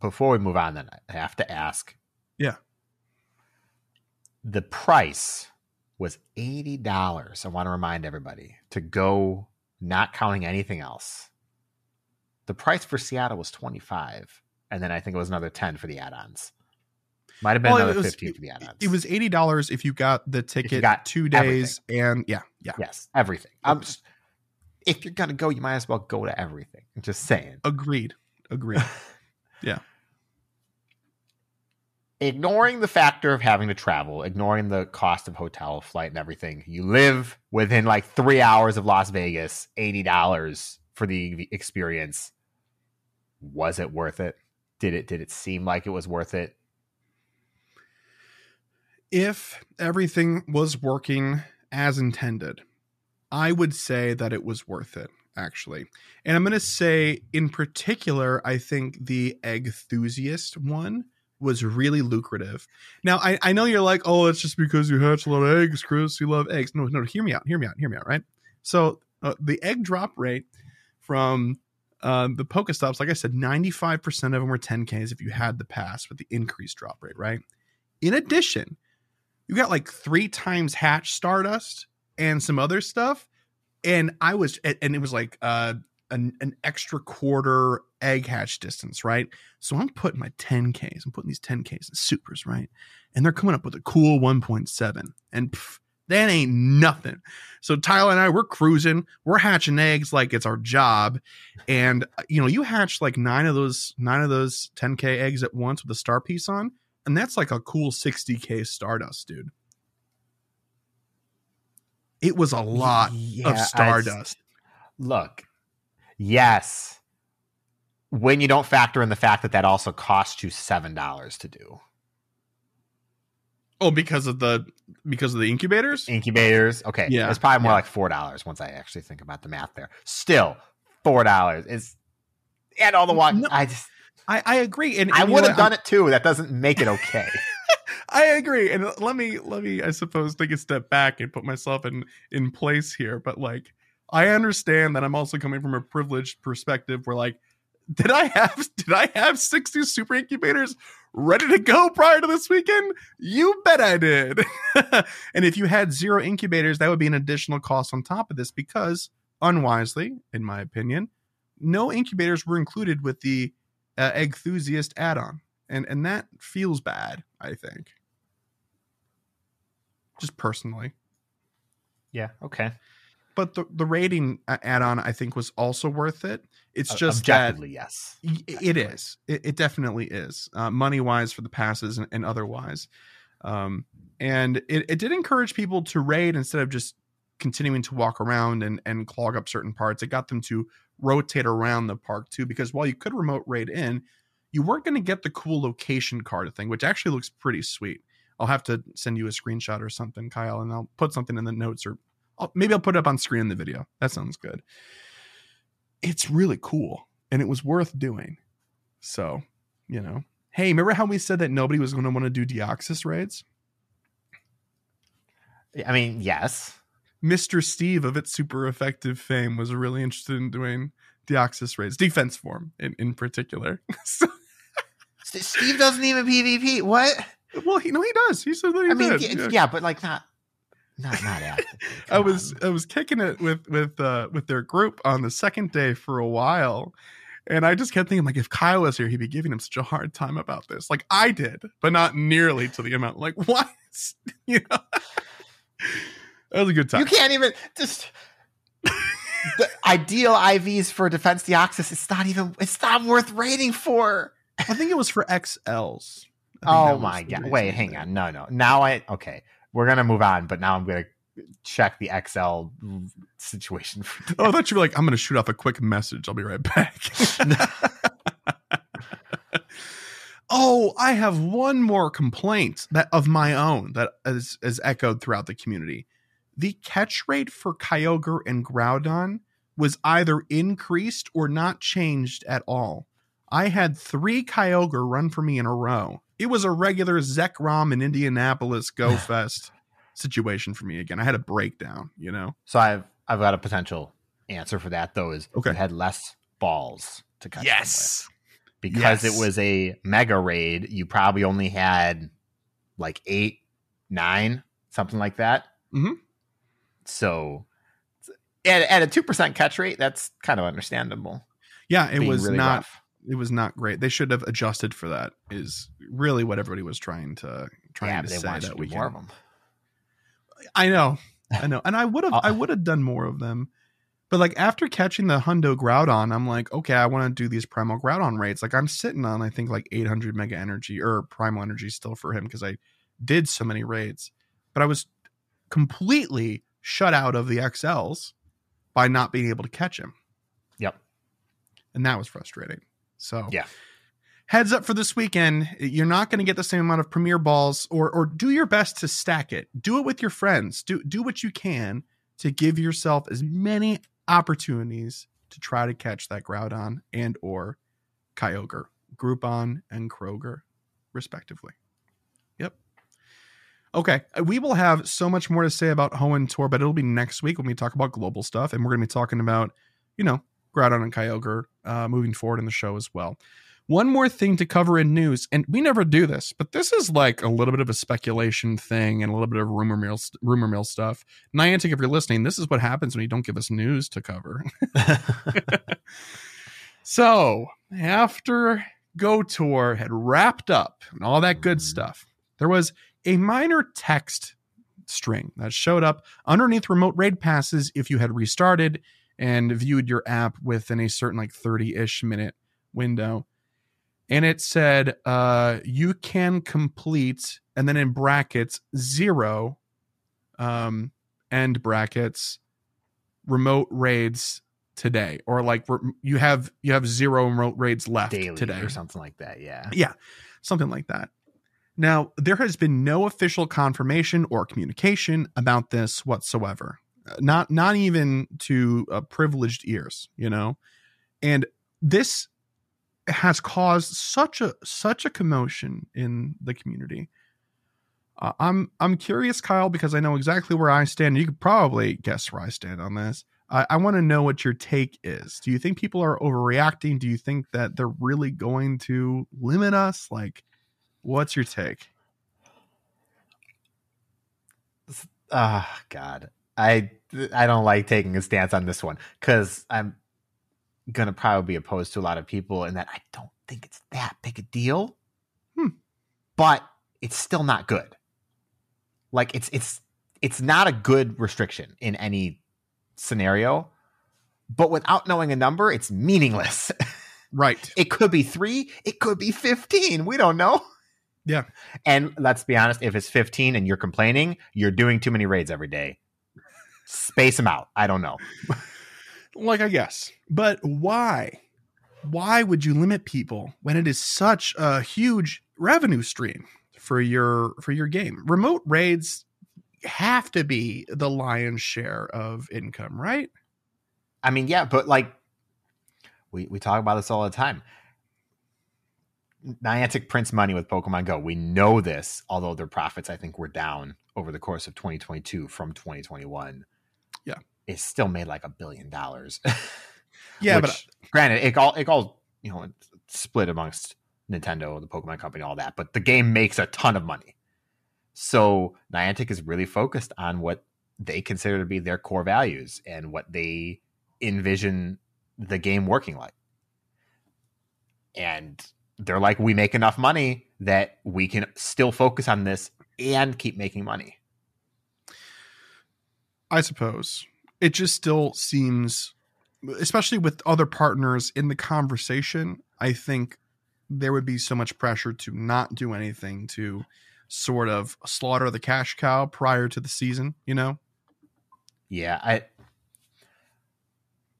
Speaker 2: before we move on, then I have to ask.
Speaker 1: Yeah.
Speaker 2: The price was eighty dollars. I want to remind everybody to go, not counting anything else. The price for Seattle was twenty five, and then I think it was another ten for the add-ons. Might have been
Speaker 1: Well,
Speaker 2: another
Speaker 1: was-
Speaker 2: fifteen for the add-ons.
Speaker 1: It was eighty dollars if you got the ticket You
Speaker 2: got
Speaker 1: two days and yeah, yeah.
Speaker 2: yes, everything. I'm just, if you're gonna go, you might as well go to everything. I'm just saying.
Speaker 1: Agreed. Agreed. Yeah.
Speaker 2: Ignoring the factor of having to travel, ignoring the cost of hotel, flight, and everything, you live within like three hours of Las Vegas, $80 for the experience. Was it worth it? Did it did it seem like it was worth it?
Speaker 1: If everything was working as intended, I would say that it was worth it, actually. And I'm going to say, in particular, I think the egg enthusiast one was really lucrative. Now, I, I know you're like, oh, it's just because you hatch a lot of eggs, Chris. You love eggs. No, no, hear me out. Hear me out. Hear me out, right? So, uh, the egg drop rate from uh, the Pokestops, like I said, 95% of them were 10Ks if you had the pass with the increased drop rate, right? In addition, you got like three times hatch stardust and some other stuff and i was and it was like uh an, an extra quarter egg hatch distance right? So i'm putting my 10ks i'm putting these 10ks in supers right? And they're coming up with a cool 1.7 and pff, that ain't nothing. So tyler and i we're cruising we're hatching eggs like it's our job and uh, you know you hatch like nine of those nine of those 10k eggs at once with a star piece on and that's like a cool 60k stardust dude it was a lot
Speaker 2: Yeah,
Speaker 1: of
Speaker 2: I-
Speaker 1: stardust
Speaker 2: look, yes. When you don't factor in the fact that that also cost you seven dollars to do.
Speaker 1: Oh, because of the because of the incubators.
Speaker 2: Incubators. Okay.
Speaker 1: Yeah,
Speaker 2: It's probably more
Speaker 1: yeah.
Speaker 2: like four dollars once I actually think about the math there. Still, four dollars is and all the walk.
Speaker 1: No,
Speaker 2: I just
Speaker 1: I, I agree, and,
Speaker 2: I
Speaker 1: and you
Speaker 2: would have done it too. That doesn't make it okay.
Speaker 1: I agree, and let me let me I suppose take a step back and put myself in in place here. But like, I understand that I'm also coming from a privileged perspective, where like, did I have did I have 60 super incubators ready to go prior to this weekend? You bet I did. and if you had zero incubators, that would be an additional cost on top of this because unwisely, in my opinion, no incubators were included with the uh, Enthusiast add-on, and and that feels bad. I think, just personally.
Speaker 2: yeah. Okay.
Speaker 1: But the the rating add-on, I think, was also worth it. It's just that
Speaker 2: objectively, yes.
Speaker 1: Y- it is it, it definitely is uh, money wise for the passes and, and otherwise um, and it, it did encourage people to raid instead of just continuing to walk around and, and clog up certain parts it got them to rotate around the park too because while you could remote raid in you weren't going to get the cool location card thing which actually looks pretty sweet. I'll have to send you a screenshot or something kyle and i'll put something in the notes or I'll, maybe i'll put it up on screen in the video. That sounds good. It's really cool and it was worth doing. So, you know, hey, remember how we said that nobody was going to want to do Deoxys raids?
Speaker 2: I mean, yes.
Speaker 1: Mr. Steve of its super effective fame was really interested in doing Deoxys raids, defense form in, in particular. so,
Speaker 2: Steve doesn't even PvP. What?
Speaker 1: well, he, no, he does. He said that he
Speaker 2: I mean,
Speaker 1: did.
Speaker 2: yeah,
Speaker 1: yeah.
Speaker 2: but like not, not, not.
Speaker 1: I was
Speaker 2: on.
Speaker 1: I was kicking it with with uh with their group on the second day for a while. And I just kept thinking, like, if Kyle was here, he'd be giving him such a hard time about this. Like I did, but not nearly to the amount. Like, what? You know? That was a good time.
Speaker 2: You can't even just. the ideal IVs for defense deoxys. It's not even. It's not worth rating for.
Speaker 1: I think it was for XLs. I think oh that
Speaker 2: Oh my god! Wait, hang on. No, no. Now I okay. We're gonna move on, but now I'm gonna check the XL situation. For
Speaker 1: Oh, I thought you were like, I'm going to shoot off a quick message. I'll be right back. oh, I have one more complaint that of my own that is, is echoed throughout the community. The catch rate for Kyogre and Groudon was either increased or not changed at all. I had three Kyogre run for me in a row. It was a regular Zekrom in Indianapolis Go Fest situation for me again. I had a breakdown, you know?
Speaker 2: so I've I've got a potential answer for that though. Is
Speaker 1: Okay.
Speaker 2: you had less balls to catch Yes, because
Speaker 1: Yes.
Speaker 2: it was a mega raid. You probably only had like eight, nine, something like that.
Speaker 1: Mhm.
Speaker 2: So at, at a two percent catch rate, that's kind of understandable.
Speaker 1: Yeah, it was
Speaker 2: really
Speaker 1: not
Speaker 2: rough.
Speaker 1: it was not great. They should have adjusted for that. Is really what everybody was trying to trying
Speaker 2: Yeah,
Speaker 1: to say that we
Speaker 2: more of them.
Speaker 1: I know, I know, and I would have I would have done more of them, but like after catching the Hundo Groudon, I'm like, okay, I want to do these Primal Groudon raids. Like I'm sitting on I think like 800 Mega Energy or Primal Energy still for him because I did so many raids, but I was completely shut out of the XLs by not being able to catch him.
Speaker 2: Yep.
Speaker 1: and that was frustrating. So
Speaker 2: Yeah.
Speaker 1: Heads up for this weekend, you're not going to get the same amount of premier balls, or or do your best to stack it. Do it with your friends. Do do what you can to give yourself as many opportunities to try to catch that Groudon and or Kyogre, Groupon, and Kroger, respectively. Yep. Okay, uh, we will have so much more to say about Hoenn Tour, but it'll be next week when we talk about global stuff, and we're going to be talking about, you know, Groudon and Kyogre uh, moving forward in the show as well. One more thing to cover in news, and we never do this, but this is like a little bit of a speculation thing and a little bit of rumor mill rumor mill stuff. Niantic, if you're listening, this is what happens when you don't give us news to cover. So after Go Tour had wrapped up and all that good stuff, there was a minor text string that showed up underneath remote raid passes if you had restarted and viewed your app within a certain like 30-ish minute window. And it said, uh, you can complete, and then in brackets, zero, um, end brackets, remote raids today or like re- you have you have zero remote raids left
Speaker 2: Daily
Speaker 1: today
Speaker 2: or something like that. Yeah.
Speaker 1: yeah something like that Now, there has been no official confirmation or communication about this whatsoever. Uh, Not not even to uh, privileged ears, you know. And this has caused such a such a commotion in the community. Uh, I'm I'm curious, Kyle, because I know exactly where I stand. You could probably guess where I stand on this. I, I want to know what your take is. Do you think people are overreacting? Do you think that they're really going to limit us? Like, what's your take?
Speaker 2: Ah, God, I I don't like taking a stance on this one because I'm gonna probably be opposed to a lot of people, and that I don't think it's that big a deal.
Speaker 1: Hmm.
Speaker 2: But it's still not good. Like it's it's it's not a good restriction in any scenario. But without knowing a number, it's meaningless.
Speaker 1: Right.
Speaker 2: it could be three, it could be fifteen. We don't know.
Speaker 1: Yeah.
Speaker 2: And let's be honest, if it's 15 and you're complaining, you're doing too many raids every day. Space them out. I don't know.
Speaker 1: Like I guess. But why? Why would you limit people when it is such a huge revenue stream for your for your game? Remote raids have to be the lion's share of income, right?
Speaker 2: I mean, yeah, but like we, we talk about this all the time. Niantic prints money with Pokemon Go. We know this, although their profits, I think, were down over the course of 2022 from 2021.
Speaker 1: Yeah.
Speaker 2: It still made like a billion dollars.
Speaker 1: Yeah,
Speaker 2: Which,
Speaker 1: but
Speaker 2: granted, it all it all you know split amongst Nintendo, the Pokemon Company, all that. But the game makes a ton of money. So Niantic is really focused on what they consider to be their core values and what they envision the game working like. And they're like, we make enough money that we can still focus on this and keep making money.
Speaker 1: I suppose it just still seems, especially with other partners in the conversation, I think there would be so much pressure to not do anything to sort of slaughter the cash cow prior to the season, you know?
Speaker 2: Yeah, I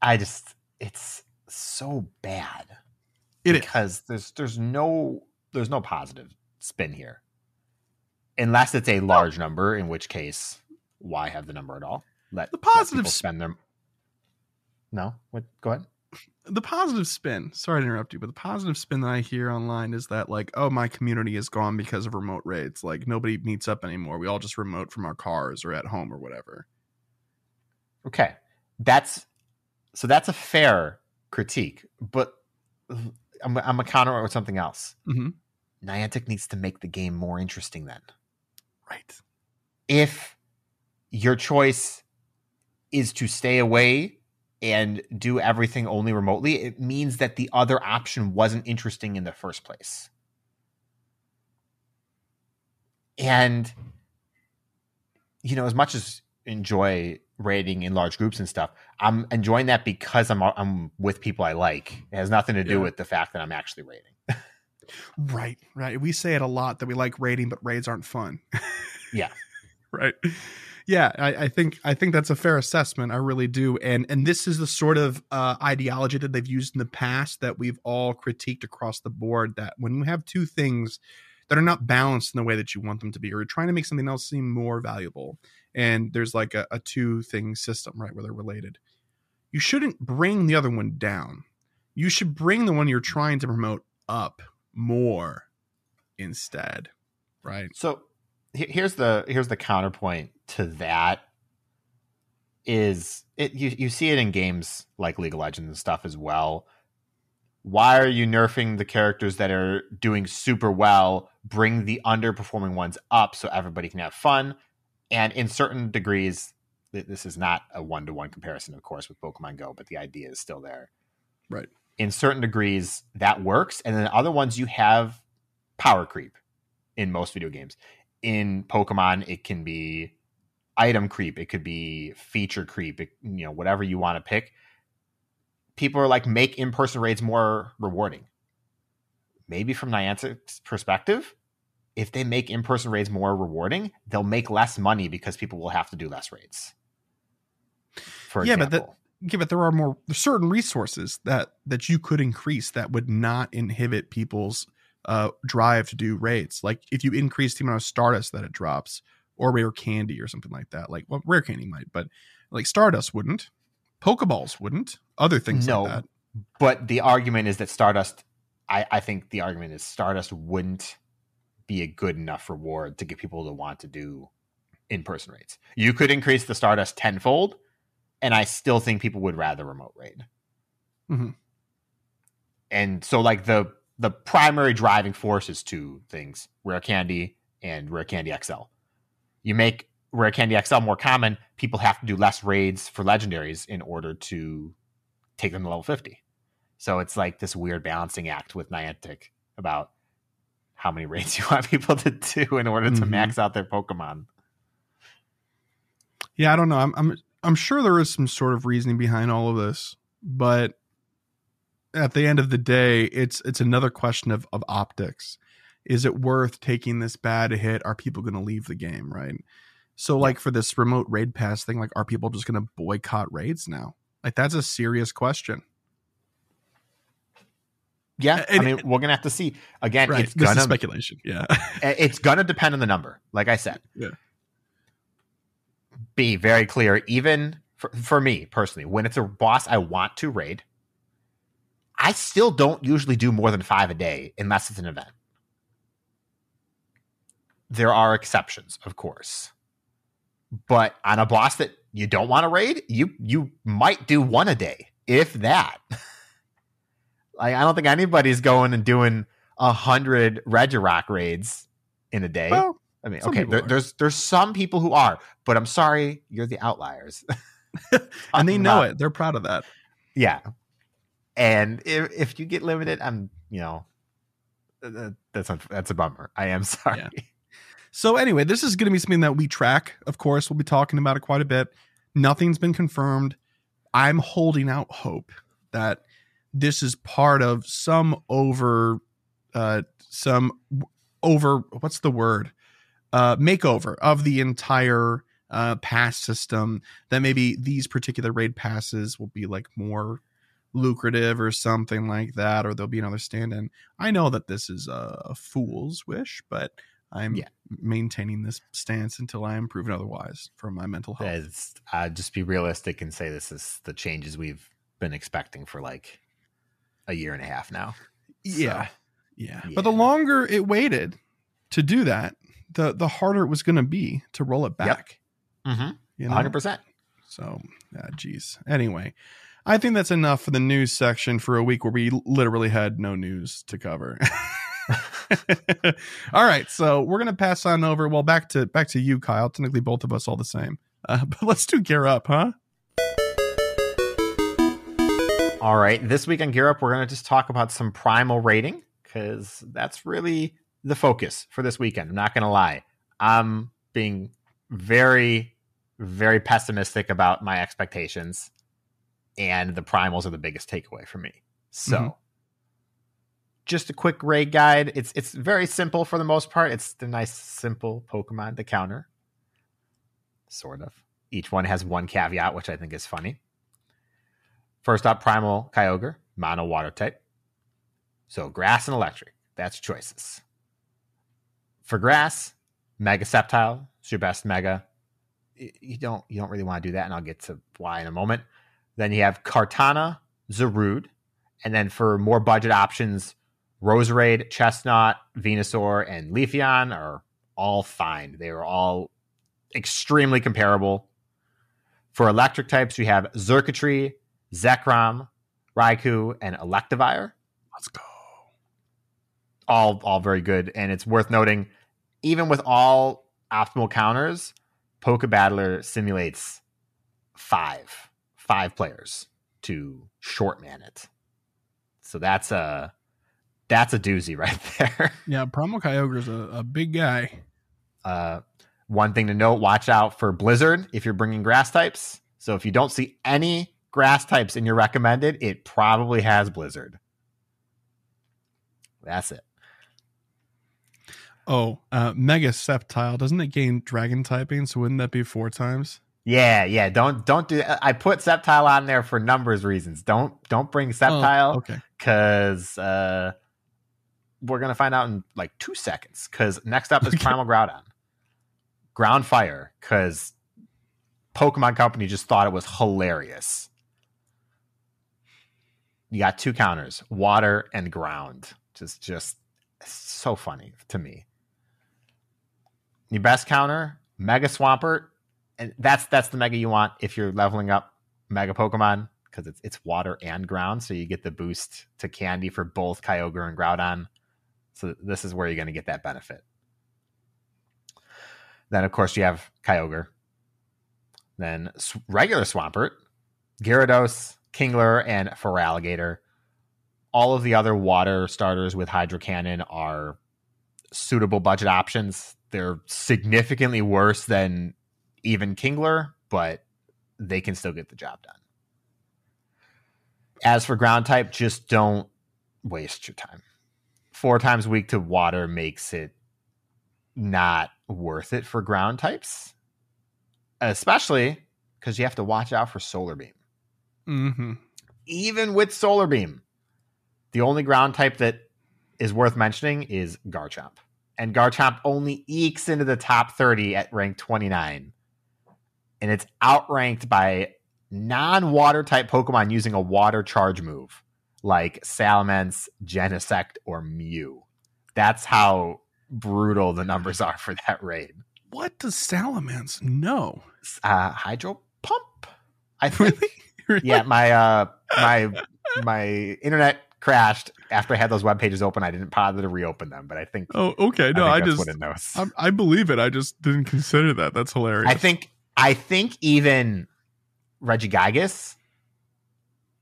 Speaker 2: I just it's so bad.
Speaker 1: It is.
Speaker 2: because there's there's no there's no positive spin here. Unless it's a large number, in which case, why have the number at all? Let
Speaker 1: The positive sp-
Speaker 2: spend their No? What go ahead.
Speaker 1: the positive spin sorry to interrupt you but the positive spin that i hear online is that like oh my community is gone because of remote raids like nobody meets up anymore we all just remote from our cars or at home or whatever
Speaker 2: Okay. That's so that's a fair critique, but I'm, I'm a counter with something else.
Speaker 1: mm-hmm.
Speaker 2: Niantic needs to make the game more interesting then.
Speaker 1: right
Speaker 2: if your choice is to stay away and do everything only remotely, it means that the other option wasn't interesting in the first place. And you know, as much as enjoy raiding in large groups and stuff, I'm enjoying that because I'm I'm with people I like. It has nothing to do
Speaker 1: Yeah.
Speaker 2: with the fact that I'm actually raiding.
Speaker 1: right right we say it a lot that we like raiding but raids aren't fun
Speaker 2: Yeah.
Speaker 1: right yeah I, I think i think that's a fair assessment i really do and and this is the sort of uh, ideology that they've used in the past that we've all critiqued across the board that when you have two things that are not balanced in the way that you want them to be or you're trying to make something else seem more valuable and there's like a, a two thing system right where they're related you shouldn't bring the other one down you should bring the one you're trying to promote up more instead right
Speaker 2: So here's the here's the counterpoint to that is it you, you see it in games like League of Legends and stuff as well. Why are you nerfing the characters that are doing super well? Bring the underperforming ones up so everybody can have fun. And in certain degrees, this is not a one to one comparison, of course, with Pokemon Go, but the idea is still there.
Speaker 1: Right.
Speaker 2: In certain degrees, that works. And then other ones, you have power creep in most video games. In Pokemon, it can be item creep, it could be feature creep, it, you know, whatever you want to pick. People are like, make in person raids more rewarding. Maybe from Niantic's perspective, if they make in person raids more rewarding, they'll make less money because people will have to do less raids. For
Speaker 1: Yeah, but that-
Speaker 2: example.
Speaker 1: yeah, but there are more certain resources that that you could increase that would not inhibit people's uh, drive to do raids. Like if you increase the amount of Stardust that it drops, or rare candy or something like that. Like well, rare candy might, but like Stardust wouldn't. Pokeballs wouldn't. Other things
Speaker 2: No.
Speaker 1: like that.
Speaker 2: But the argument is that Stardust, I, I think the argument is Stardust wouldn't be a good enough reward to get people to want to do in person raids. You could increase the Stardust tenfold, and I still think people would rather remote raid.
Speaker 1: Mhm.
Speaker 2: And so, like the the primary driving force is two things: rare candy and rare candy XL. You make rare candy XL more common, people have to do less raids for legendaries in order to take them to level 50. So it's like this weird balancing act with Niantic about how many raids do you want people to do in order to
Speaker 1: Mhm.
Speaker 2: max out their Pokemon.
Speaker 1: Yeah, I don't know. I'm I'm I'm sure there is some sort of reasoning behind all of this, but at the end of the day, it's it's another question of of optics. Is it worth taking this bad hit? Are people going to leave the game, right? So like for this remote raid pass thing, like are people just going to boycott raids now? Like that's a serious question.
Speaker 2: Yeah,
Speaker 1: And-
Speaker 2: I mean, we're gonna have to see. Again,
Speaker 1: Right.
Speaker 2: it's
Speaker 1: this is
Speaker 2: gonna
Speaker 1: speculation. Yeah.
Speaker 2: it's gonna depend on the number. Like I said,
Speaker 1: Yeah.
Speaker 2: Be very clear. Even for, for me personally, when it's a boss I want to raid, I still don't usually do more than five a day unless it's an event. There are exceptions, of course, but on a boss that you don't want to raid, you you might do one a day, if that. like I don't think anybody's going and doing a hundred Regirock raids in a day.
Speaker 1: well,
Speaker 2: I mean, okay, there, there's there's some people who are, but I'm sorry, you're the outliers.
Speaker 1: and they know
Speaker 2: Not-
Speaker 1: it. They're proud of that.
Speaker 2: Yeah, and if if you get limited, I'm you know uh, that's unf- that's a bummer. I am sorry.
Speaker 1: Yeah. So anyway, this is going to be something that we track. Of course, we'll be talking about it quite a bit. Nothing's been confirmed. I'm holding out hope that this is part of some over, uh, some over. What's the word? Uh, makeover of the entire uh, pass system. That maybe these particular raid passes will be like more lucrative or something like that, or there'll be another stand-in. I know that this is a, a fool's wish, but I'm
Speaker 2: Yeah.
Speaker 1: maintaining this stance until I am proven otherwise for my mental health.
Speaker 2: As, uh, just be realistic and say this is the changes we've been expecting for like a year and a half now.
Speaker 1: yeah,
Speaker 2: So,
Speaker 1: yeah.
Speaker 2: yeah.
Speaker 1: But the longer it waited to do that, the the harder it was going to be to roll it back.
Speaker 2: mm-hmm.
Speaker 1: You know?
Speaker 2: 100%.
Speaker 1: So, ah, geez. Anyway, I think that's enough for the news section for a week where we literally had no news to cover. all right, so we're gonna pass on over. Well, back to back to you, Kyle. Technically, both of us all the same. Uh, but let's do gear up, huh?
Speaker 2: All right. This week on Gear Up, we're going to just talk about some primal rating because that's really the focus for this weekend. I'm not going to lie. I'm being very, very pessimistic about my expectations, and the primals are the biggest takeaway for me. So,
Speaker 1: Mhm.
Speaker 2: just a quick raid guide. It's it's very simple for the most part. It's the nice, simple Pokemon to counter, sort of. Each one has one caveat, which I think is funny. First up, Primal Kyogre, mono water type. So grass and electric. That's choices. For grass, Mega Sceptile, it's your best Mega. You don't you don't really want to do that, and I'll get to why in a moment. Then you have Kartana, Zarude, and then for more budget options, Roserade, Chesnaught, Venusaur, and Leafeon are all fine. They are all extremely comparable. For electric types, we have Xurkitree, Zekrom, Raikou, and Electivire.
Speaker 1: Let's go.
Speaker 2: All all very good. And it's worth noting, even with all optimal counters, Pokebattler simulates five, five players to short man it. So that's a that's a doozy right there.
Speaker 1: Yeah, Primal Kyogre's a, a big guy.
Speaker 2: Uh, one thing to note: watch out for Blizzard if you're bringing grass types. So if you don't see any grass types in your recommended, it probably has Blizzard. That's it.
Speaker 1: Oh, uh, Mega Sceptile. Doesn't it gain dragon typing? So wouldn't that be four times?
Speaker 2: Yeah, yeah. Don't don't do. I put Sceptile on there for numbers reasons. Don't don't bring Sceptile.
Speaker 1: Oh, okay.
Speaker 2: because uh, we're gonna find out in like two seconds. Because next up is Primal Groudon, Ground Fire. Because Pokemon Company just thought it was hilarious. You got two counters, water and ground. Just, just so funny to me. Your best counter, Mega Swampert, and that's that's the mega you want if you're leveling up Mega Pokemon because it's it's water and ground, so you get the boost to Candy for both Kyogre and Groudon. So this is where you're going to get that benefit. Then of course you have Kyogre. Then regular Swampert, Gyarados, Kingler, and Feraligatr. All of the other water starters with Hydro Cannon are suitable budget options. They're significantly worse than even Kingler, but they can still get the job done. As for ground type, just don't waste your time. Four times week to water makes it not worth it for ground types, especially because you have to watch out for solar beam.
Speaker 1: Mm-hmm.
Speaker 2: Even with solar beam, the only ground type that is worth mentioning is Garchomp. And Garchomp only ekes into the top 30 at rank 29. And it's outranked by non water type Pokemon using a water charge move like Salamence, Genesect, or Mew. That's how brutal the numbers are for that raid.
Speaker 1: What does Salamence know?
Speaker 2: Uh, hydro pump. I think.
Speaker 1: Really?
Speaker 2: Yeah, my uh, my my internet crashed after I had those web pages open. I didn't bother to reopen them, but I think.
Speaker 1: Oh, okay. No,
Speaker 2: I,
Speaker 1: I, just
Speaker 2: what it knows.
Speaker 1: I, I believe it. I just didn't consider that. That's hilarious.
Speaker 2: I think I think even Regigigas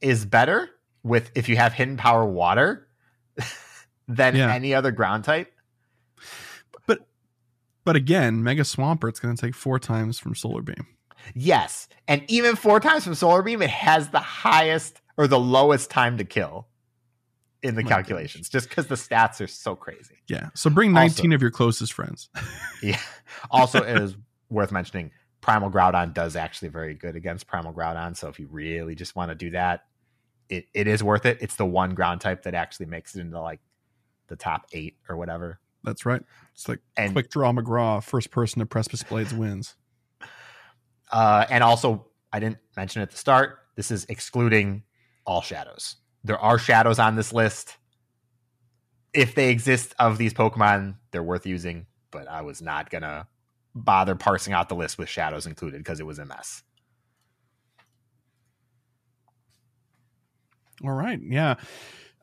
Speaker 2: is better with if you have hidden power water than
Speaker 1: Yeah.
Speaker 2: any other ground type.
Speaker 1: But but again, Mega Swampert's going to take four times from Solar Beam.
Speaker 2: Yes, and even four times from Solar Beam, it has the highest or the lowest time to kill in the
Speaker 1: My
Speaker 2: calculations, just because the stats are so crazy.
Speaker 1: Yeah. So bring
Speaker 2: Also-
Speaker 1: 19 of your closest friends.
Speaker 2: Yeah. Also, it is worth mentioning Primal Groudon does actually very good against Primal Groudon. So if you really just want to do that, it, it is worth it. It's the one ground type that actually makes it into like the top eight or whatever.
Speaker 1: That's right. It's like
Speaker 2: And
Speaker 1: Quick Draw McGraw, first person to Precipice Blades wins.
Speaker 2: Uh, and also, I didn't mention at the start. This is excluding all shadows. There are shadows on this list. If they exist of these Pokemon, they're worth using. But I was not gonna bother parsing out the list with shadows included because it was a mess.
Speaker 1: All right. Yeah.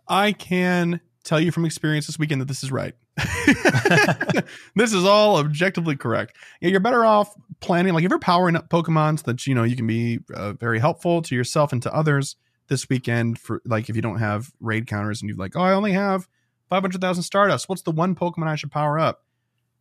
Speaker 1: I can tell you from experience this weekend that this is right. this is all objectively correct. Yeah, you're better off planning, like if you're powering up Pokemon so that you know you can be uh, very helpful to yourself and to others this weekend. For like if you don't have raid counters and you're like, oh, I only have 500,000 Stardust. What's the one Pokemon I should power up?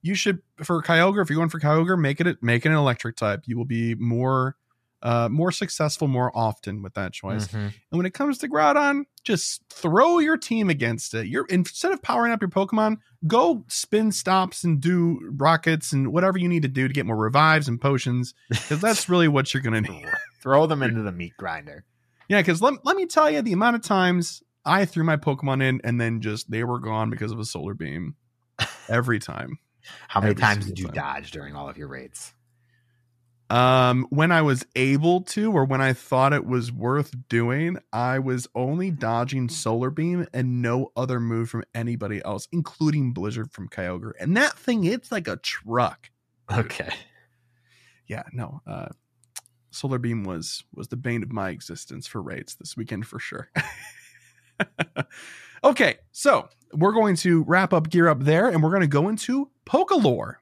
Speaker 1: You should for Kyogre. If you're going for Kyogre, make it make it an electric type. You will be more uh more successful more often with that choice.
Speaker 2: Mhm.
Speaker 1: And when it comes to Groudon, just throw your team against it. You're instead of powering up your Pokemon, go spin stops and do rockets and whatever you need to do to get more revives and potions. Because that's really what you're gonna need.
Speaker 2: Throw them into the meat grinder.
Speaker 1: Yeah, because let, let me tell you the amount of times I threw my Pokemon in and then just they were gone because of a solar beam. Every time.
Speaker 2: How many
Speaker 1: Every
Speaker 2: times did you
Speaker 1: time.
Speaker 2: dodge during all of your raids?
Speaker 1: Um, when I was able to, or when I thought it was worth doing, I was only dodging Solar Beam and no other move from anybody else, including Blizzard from Kyogre. And that thing, it's like a truck.
Speaker 2: Okay.
Speaker 1: Yeah, no. Uh, Solar Beam was was the bane of my existence for raids this weekend for sure. okay, so we're going to wrap up gear up there, and we're going to go into Pokalore.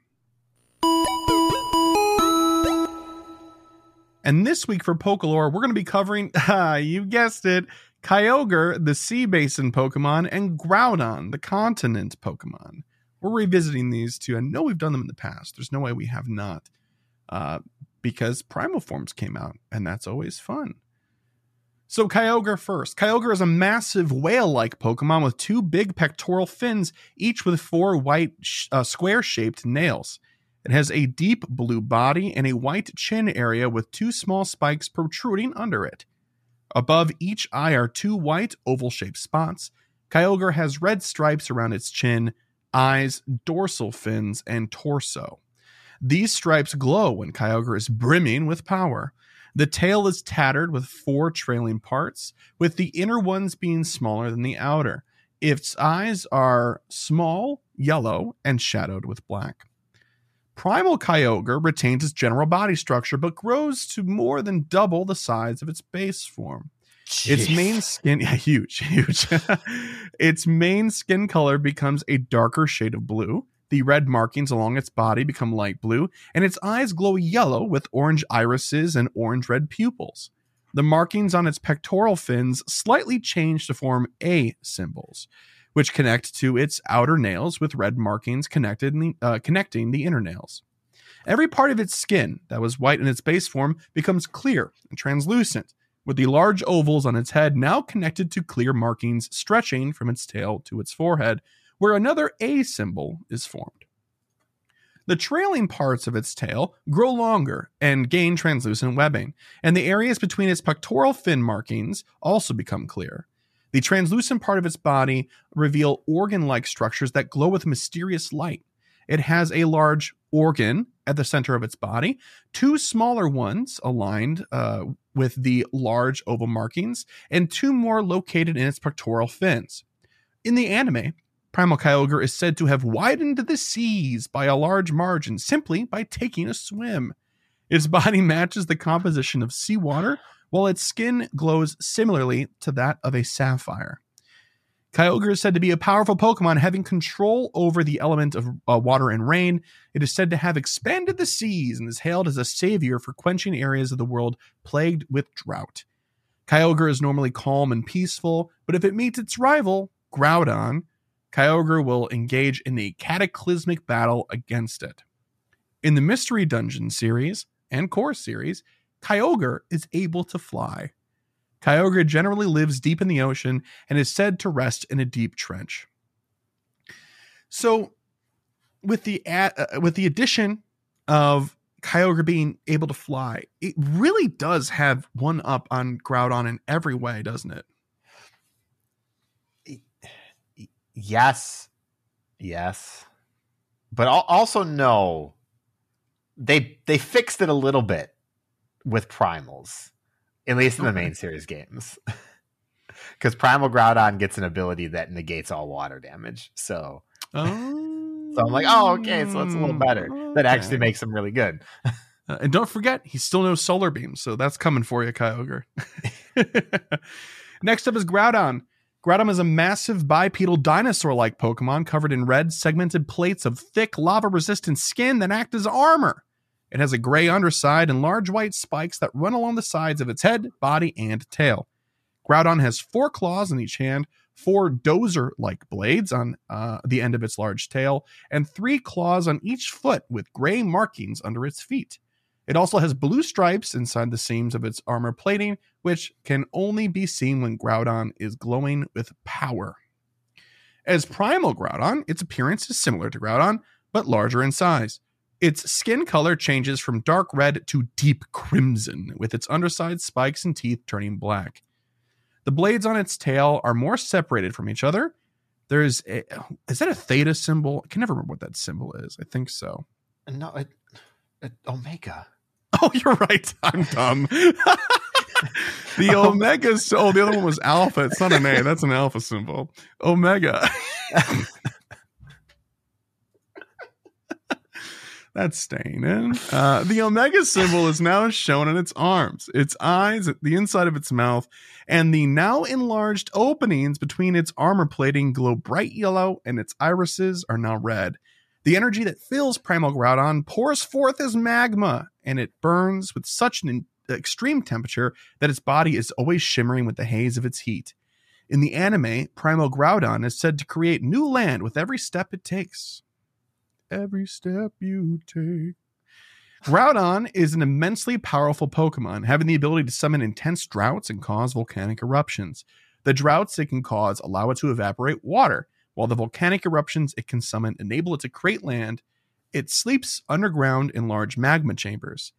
Speaker 1: And this week for Pokalore, we're going to be covering, ah, you guessed it, Kyogre, the Sea Basin Pokemon, and Groudon, the Continent Pokemon. We're revisiting these two. I know we've done them in the past. There's no way we have not, uh, because Primal Forms came out, and that's always fun. So Kyogre first. Kyogre is a massive whale-like Pokemon with two big pectoral fins, each with four white sh- uh, square-shaped nails. It has a deep blue body and a white chin area with two small spikes protruding under it. Above each eye are two white oval shaped spots. Kyogre has red stripes around its chin, eyes, dorsal fins, and torso. These stripes glow when Kyogre is brimming with power. The tail is tattered with four trailing parts, with the inner ones being smaller than the outer. Its eyes are small, yellow, and shadowed with black. Primal Kyogre retains its general body structure but grows to more than double the size of its base form. Its main skin, yeah, huge, huge. its main skin color becomes a darker shade of blue. The red markings along its body become light blue, and its eyes glow yellow with orange irises and orange red pupils. The markings on its pectoral fins slightly change to form A symbols, which connect to its outer nails with red markings connected uh, connecting the inner nails. Every part of its skin that was white in its base form becomes clear and translucent, with the large ovals on its head now connected to clear markings stretching from its tail to its forehead, where another A symbol is formed. The trailing parts of its tail grow longer and gain translucent webbing, and the areas between its pectoral fin markings also become clear. The translucent part of its body reveal organ-like structures that glow with mysterious light. It has a large organ at the center of its body, two smaller ones aligned uh, with the large oval markings, and two more located in its pectoral fins. In the anime, Primal Kyogre is said to have widened the seas by a large margin simply by taking a swim. Its body matches the composition of seawater, while its skin glows similarly to that of a sapphire. Kyogre is said to be a powerful Pokemon having control over the element of uh, water and rain. It is said to have expanded the seas and is hailed as a savior for quenching areas of the world plagued with drought. Kyogre is normally calm and peaceful, but if it meets its rival, Groudon, Kyogre will engage in a cataclysmic battle against it. In the Mystery Dungeon series and Core series, Kyogre is able to fly. Kyogre generally lives deep in the ocean and is said to rest in a deep trench. So, with the ad, uh, with the addition of Kyogre being able to fly, it really does have one up on Groudon in every way, doesn't it?
Speaker 2: yes, yes, but also no. They they fixed it a little bit with primals, at least in the main series games, because primal Groudon gets an ability that negates all water damage. So, oh. so I'm like, oh, okay, so that's a little better. Okay. That actually makes him really good.
Speaker 1: Uh, and don't forget, he still knows Solar Beam, so that's coming for you, Kyogre. Next up is Groudon. Groudon is a massive bipedal dinosaur like Pokemon covered in red, segmented plates of thick, lava resistant skin that act as armor. It has a gray underside and large white spikes that run along the sides of its head, body, and tail. Groudon has four claws in each hand, four dozer like blades on uh, the end of its large tail, and three claws on each foot with gray markings under its feet. It also has blue stripes inside the seams of its armor plating, which can only be seen when Groudon is glowing with power. As Primal Groudon, its appearance is similar to Groudon, but larger in size. Its skin color changes from dark red to deep crimson, with its underside spikes and teeth turning black. The blades on its tail are more separated from each other. There's a, is that a theta symbol? I can never remember what that symbol is. I think so.
Speaker 2: No, it, it, omega.
Speaker 1: Oh, you're right. I'm dumb. the oh. omega. Oh, the other one was alpha. It's not an A. That's an alpha symbol. Omega. That's staying in. Uh, the omega symbol is now shown in its arms, its eyes, the inside of its mouth, and the now enlarged openings between its armor plating glow bright yellow, and its irises are now red. The energy that fills Primal Groudon pours forth as magma, and it burns with such an extreme temperature that its body is always shimmering with the haze of its heat. In the anime, Primal Groudon is said to create new land with every step it takes. Every step you take. Groudon is an immensely powerful Pokemon, having the ability to summon intense droughts and cause volcanic eruptions. The droughts it can cause allow it to evaporate water, while the volcanic eruptions it can summon enable it to create land, it sleeps underground in large magma chambers.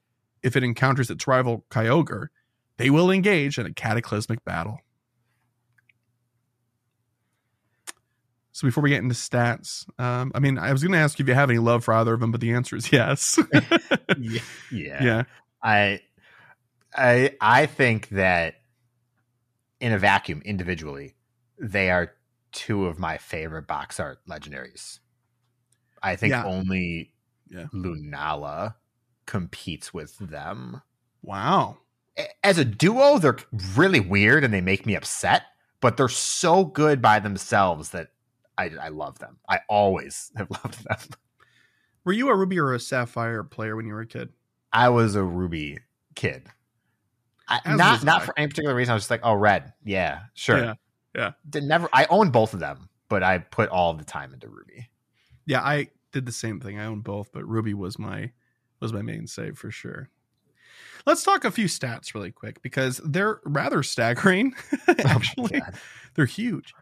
Speaker 1: If it encounters its rival Kyogre, they will engage in a cataclysmic battle. So before we get into stats, um, I mean, I was going to ask you if you have any love for either of them, but the answer is yes.
Speaker 2: yeah, yeah. I, I, I think that in a vacuum, individually, they are two of my favorite box art legendaries. I think
Speaker 1: Yeah.
Speaker 2: only
Speaker 1: Yeah.
Speaker 2: Lunala competes with them.
Speaker 1: Wow.
Speaker 2: As a duo, they're really weird and they make me upset, but they're so good by themselves that I, I love them. I always have loved them.
Speaker 1: Were you a Ruby or a Sapphire player when you were a kid?
Speaker 2: I was a Ruby kid. I, not not
Speaker 1: I.
Speaker 2: for any particular reason. I was just like, oh, red, yeah, sure.
Speaker 1: Yeah, yeah.
Speaker 2: Did never. I own both of them, but I put all the time into Ruby.
Speaker 1: Yeah, I did the same thing. I own both, but Ruby was my was my main save for sure. Let's talk a few stats really quick because they're rather staggering. Oh actually,
Speaker 2: God.
Speaker 1: they're huge.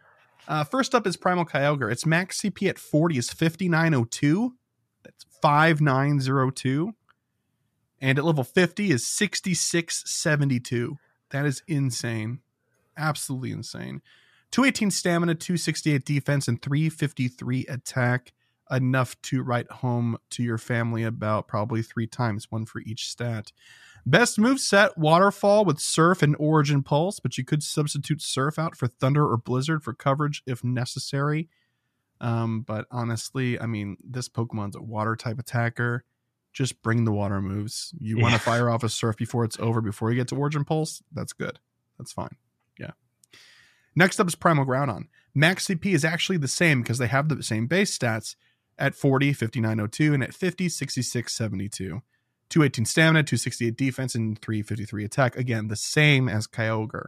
Speaker 1: Uh, first up is Primal Kyogre. Its max CP at 40 is 5902. That's 5902. And at level 50 is 6672. That is insane. Absolutely insane. 218 stamina, 268 defense, and 353 attack. Enough to write home to your family about probably three times, one for each stat. Best move set Waterfall with Surf and Origin Pulse, but you could substitute Surf out for Thunder or Blizzard for coverage if necessary. Um, but honestly, I mean, this Pokemon's a water type attacker. Just bring the water moves. You want to fire off a Surf before it's over, before you get to Origin Pulse? That's good. That's fine. Yeah. Next up is Primal Groudon. Max CP is actually the same because they have the same base stats at 40, 5902, and at 50, 66, 72. 218 stamina, 268 defense, and 353 attack. Again, the same as Kyogre.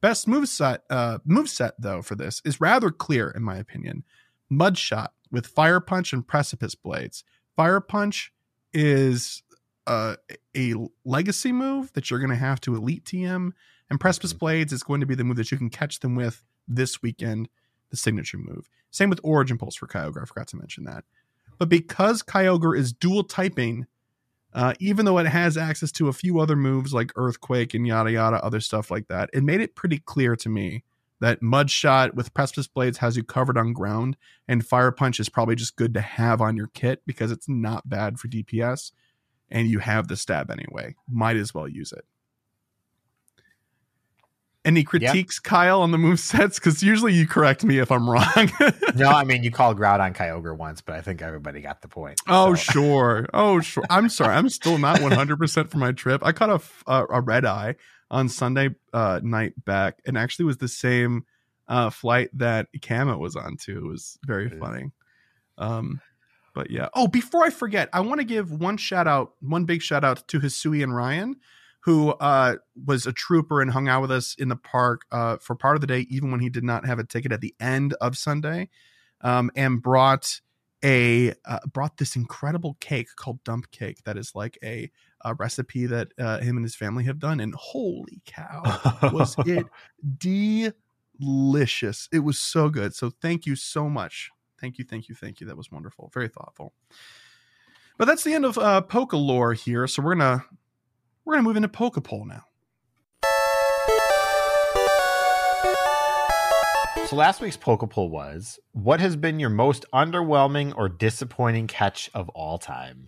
Speaker 1: Best moveset, uh, moveset, though, for this is rather clear, in my opinion. Mudshot with Fire Punch and Precipice Blades. Fire Punch is uh, a legacy move that you're going to have to Elite TM, and Precipice Blades is going to be the move that you can catch them with this weekend, the signature move. Same with Origin Pulse for Kyogre. I forgot to mention that. But because Kyogre is dual typing, uh, even though it has access to a few other moves like Earthquake and yada yada, other stuff like that, it made it pretty clear to me that Mudshot with Precipice Blades has you covered on ground, and Fire Punch is probably just good to have on your kit because it's not bad for DPS, and you have the stab anyway. Might as well use it. Any critiques, Kyle, on the move sets? Because usually you correct me if I'm wrong.
Speaker 2: no, I mean you called Groudon Kyogre once, but I think everybody got the point.
Speaker 1: Oh
Speaker 2: So-
Speaker 1: sure. Oh sure. I'm sorry. I'm still not 100 percent for my trip. I caught a a red eye on Sunday uh, night back, and actually was the same uh, flight that Kama was on too. It was very funny. Um, but yeah. Oh, before I forget, I want to give one shout out, one big shout out to Hisui and Ryan, who uh, was a trooper and hung out with us in the park uh, for part of the day, even when he did not have a ticket at the end of Sunday, um, and brought a uh, brought this incredible cake called dump cake that is like a, a recipe that uh, him and his family have done and holy cow was it delicious. It was so good. So thank you so much. Thank you thank you thank you. That was wonderful. Very thoughtful. But that's the end of uh poke lore here so we're gonna we're gonna move into Poke Poll now
Speaker 2: So last week's Poke Poll was what has been your most underwhelming or disappointing catch of all time?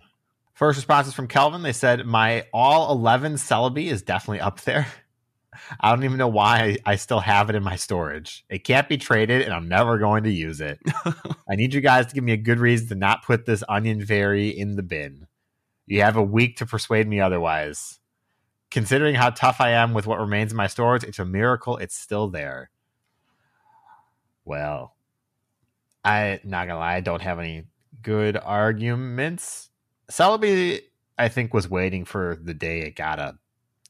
Speaker 2: First response is from Kelvin. They said my all eleven Celebi is definitely up there. I don't even know why I, I still have it in my storage. It can't be traded, and I'm never going to use it. I need you guys to give me a good reason to not put this onion fairy in the bin. You have a week to persuade me otherwise. Considering how tough I am with what remains in my storage, it's a miracle it's still there. Well, I not gonna lie, I don't have any good arguments. Celebi, I think, was waiting for the day it got a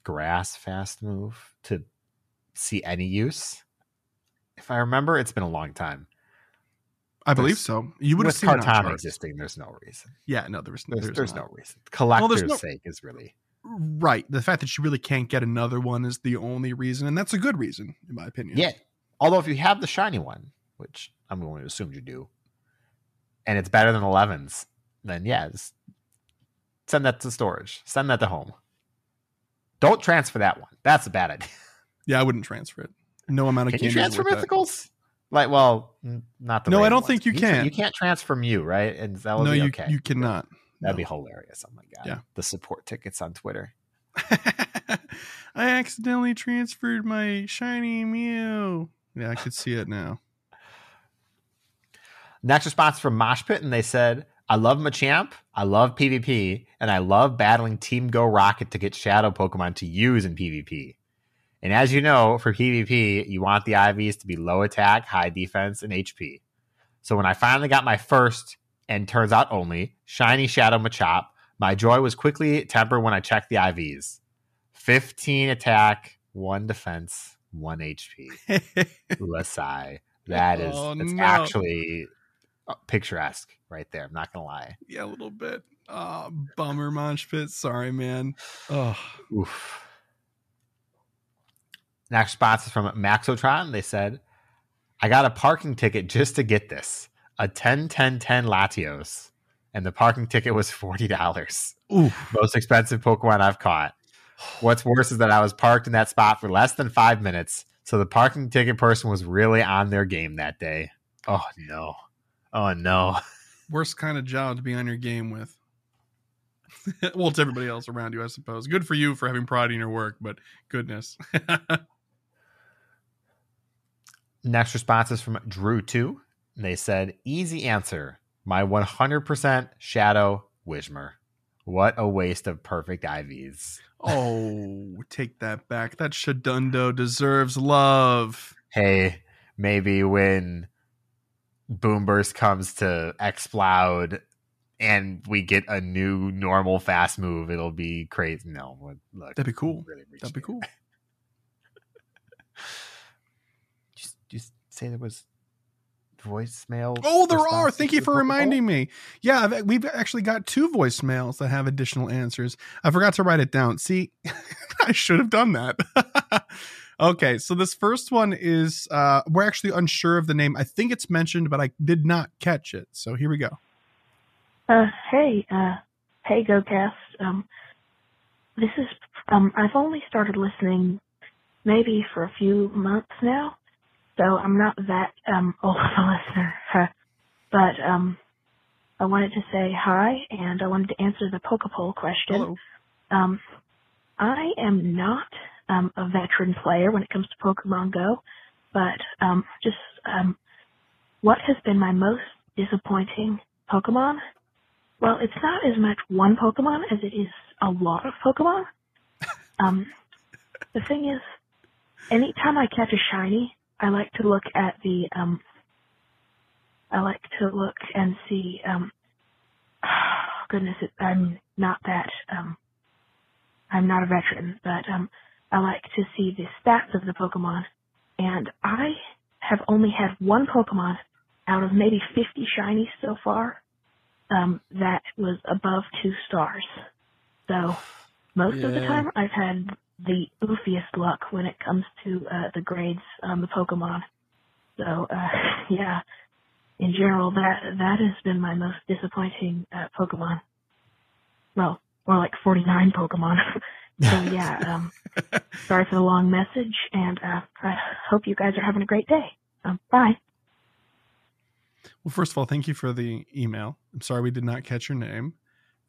Speaker 2: grass fast move to see any use. If I remember, it's been a long time.
Speaker 1: i believe
Speaker 2: There's-
Speaker 1: so you would have seen it on
Speaker 2: existing, there's no reason.
Speaker 1: yeah no there was
Speaker 2: There's,
Speaker 1: there's,
Speaker 2: there's, no reason. Collector's
Speaker 1: no-
Speaker 2: sake is really
Speaker 1: right the fact that you really can't get another one is the only reason and that's a good reason in my opinion
Speaker 2: yeah. Although if you have the shiny one, which I'm going to assume you do, and it's better than 11s, then yeah, just send that to storage. Send that to home. Don't transfer that one. That's a bad idea.
Speaker 1: yeah i wouldn't transfer it no amount of
Speaker 2: Can you transfer
Speaker 1: worth that.
Speaker 2: mythicals? Like, well, not the.
Speaker 1: No, I don't think you can.
Speaker 2: You can't transfer Mew, right? And that would
Speaker 1: no,
Speaker 2: be
Speaker 1: you
Speaker 2: okay.
Speaker 1: you cannot.
Speaker 2: That'd
Speaker 1: No.
Speaker 2: be hilarious. Oh my god.
Speaker 1: Yeah.
Speaker 2: The support tickets on Twitter.
Speaker 1: I accidentally transferred my shiny Mew. Yeah, I could see it now.
Speaker 2: Next response from Mosh Pit, and they said, I love Machamp, I love PvP, and I love battling Team Go Rocket to get shadow Pokemon to use in PvP. And as you know, for PvP, you want the IVs to be low attack, high defense, and HP. So when I finally got my first, and turns out only, shiny Shadow Machop, my joy was quickly tempered when I checked the IVs. 15 attack, 1 defense, 1 HP. Lasai. That is
Speaker 1: Oh,
Speaker 2: it's
Speaker 1: no.
Speaker 2: actually uh, picturesque right there. I'm not gonna lie.
Speaker 1: yeah, a little bit. Oh, bummer, Monch Pit. Sorry, man. Oh,
Speaker 2: Oof. Next response is from Maxotron. They said, I got a parking ticket just to get this. A 10 10 10 Latios. And the parking ticket was $40.
Speaker 1: ooh.
Speaker 2: Most expensive Pokemon I've caught. What's worse is that I was parked in that spot for less than five minutes. So the parking ticket person was really on their game that day. Oh no. Oh no.
Speaker 1: Worst kind of job to be on your game with. well, it's everybody else around you, I suppose. Good for you for having pride in your work, but goodness.
Speaker 2: Next response is from Drew2. And they said, Easy answer. My 100% Shadow Whismur. What a waste of perfect IVs.
Speaker 1: oh, take that back. That Shadundo deserves love.
Speaker 2: Hey, maybe when Boomburst comes to Exploud and we get a new normal fast move, it'll be crazy. No, look.
Speaker 1: That'd be cool.
Speaker 2: Really
Speaker 1: That'd be cool.
Speaker 2: Just, just say there was voicemail.
Speaker 1: Oh, there are. Thank you for reminding me. Yeah, I've, we've actually got two voicemails that have additional answers. I forgot to write it down. See, I should have done that. okay, so this first one is uh we're actually unsure of the name. I think it's mentioned, but I did not catch it. So here we go.
Speaker 4: Uh, hey, uh, hey, GoCast. Um, this is, um, I've only started listening maybe for a few months now, so I'm not that, um, old of a listener. But, um, I wanted to say hi, and I wanted to answer the poke poll question.
Speaker 1: Hello.
Speaker 4: Um, I am not um, a veteran player when it comes to Pokemon Go, but um, just um, what has been my most disappointing Pokemon? Well, it's not as much one Pokemon as it is a lot of Pokemon. Um, the thing is, anytime I catch a shiny, I like to look at the um, I like to look and see um, goodness, it, I'm not that um, I'm not a veteran, but um, I like to see the stats of the Pokemon. And I have only had one Pokemon out of maybe 50 shinies so far um, that was above two stars. So most of the time I've had the oofiest luck when it comes to uh, the grades on the Pokemon. So uh, yeah, in general, that that has been my most disappointing uh, Pokemon. Well, more like 49 Pokemon. so yeah, um, sorry for the long message, and uh, I hope you guys are having a great day. Um, bye.
Speaker 1: Well, first of all, thank you for the email. I'm sorry we did not catch your name,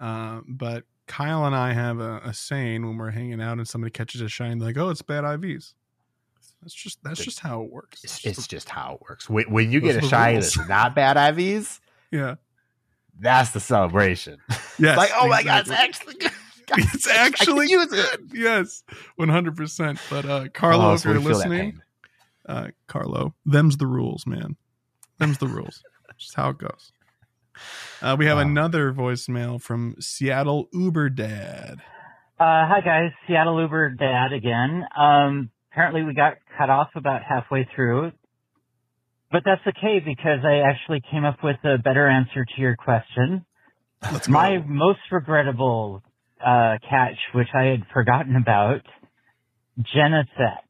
Speaker 1: uh, but Kyle and I have a, a saying when we're hanging out and somebody catches a shine, like, "Oh, it's bad IVs." That's just that's just how it works.
Speaker 2: It's,
Speaker 1: It's
Speaker 2: it's
Speaker 1: just-
Speaker 2: just how it works. When, when you get a
Speaker 1: shine
Speaker 2: that's not bad IVs,
Speaker 1: yeah,
Speaker 2: that's the celebration.
Speaker 1: yes,
Speaker 2: like, oh my god, it's actually good.
Speaker 1: it's actually
Speaker 2: use it.
Speaker 1: good. Yes, one hundred percent. But uh, Carlo,
Speaker 2: Oh,
Speaker 1: if you're
Speaker 2: we feel that
Speaker 1: listening, uh, Carlo, them's the rules, man. Them's the rules. Just how it goes. Uh, we have
Speaker 2: Wow.
Speaker 1: another voicemail from Seattle Uber Dad.
Speaker 5: Uh, hi guys, Seattle Uber Dad again. Um, apparently we got cut off about halfway through, but that's okay because I actually came up with a better answer to your question.
Speaker 1: Let's go.
Speaker 5: My most regrettable uh, catch, which I had forgotten about, Genesect.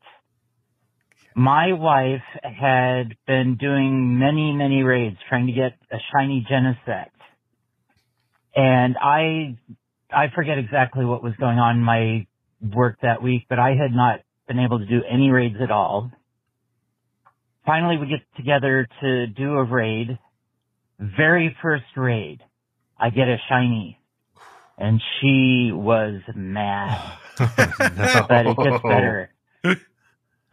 Speaker 5: My wife had been doing many, many raids trying to get a shiny Genesect. And I, I forget exactly what was going on in my work that week, but I had not been able to do any raids at all. finally we get together to do a raid. Very first raid, I get a shiny. And she was mad. But it gets better.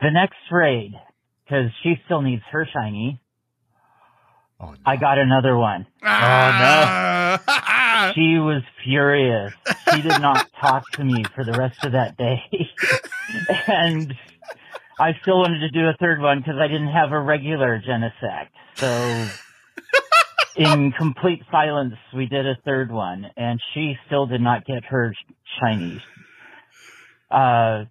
Speaker 5: The next raid, because she still needs her shiny,
Speaker 2: Oh, no.
Speaker 5: I got another one.
Speaker 1: Ah!
Speaker 5: She was furious. She did not talk to me for the rest of that day. and I still wanted to do a third one because I didn't have a regular Genesect. So in complete silence, we did a third one and she still did not get her shinies. Uh,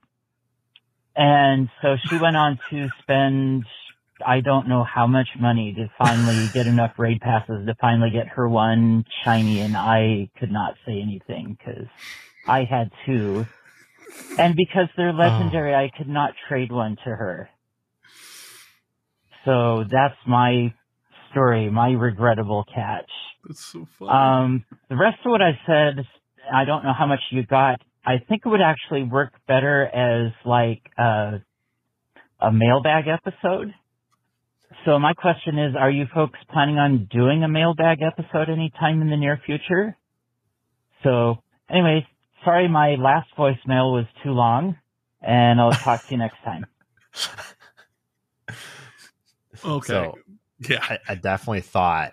Speaker 5: and so she went on to spend I don't know how much money to finally get enough raid passes to finally get her one shiny, and I could not say anything because I had two, and because they're legendary, I could not trade one to her. So that's my story, my regrettable catch.
Speaker 1: That's so funny.
Speaker 5: Um, the rest of what I said, I don't know how much you got. I think it would actually work better as like a, a mailbag episode. So my question is, are you folks planning on doing a mailbag episode anytime in the near future? So anyways, sorry my last voicemail was too long and I'll talk to you next time.
Speaker 1: okay.
Speaker 2: So
Speaker 1: yeah.
Speaker 2: I, I definitely thought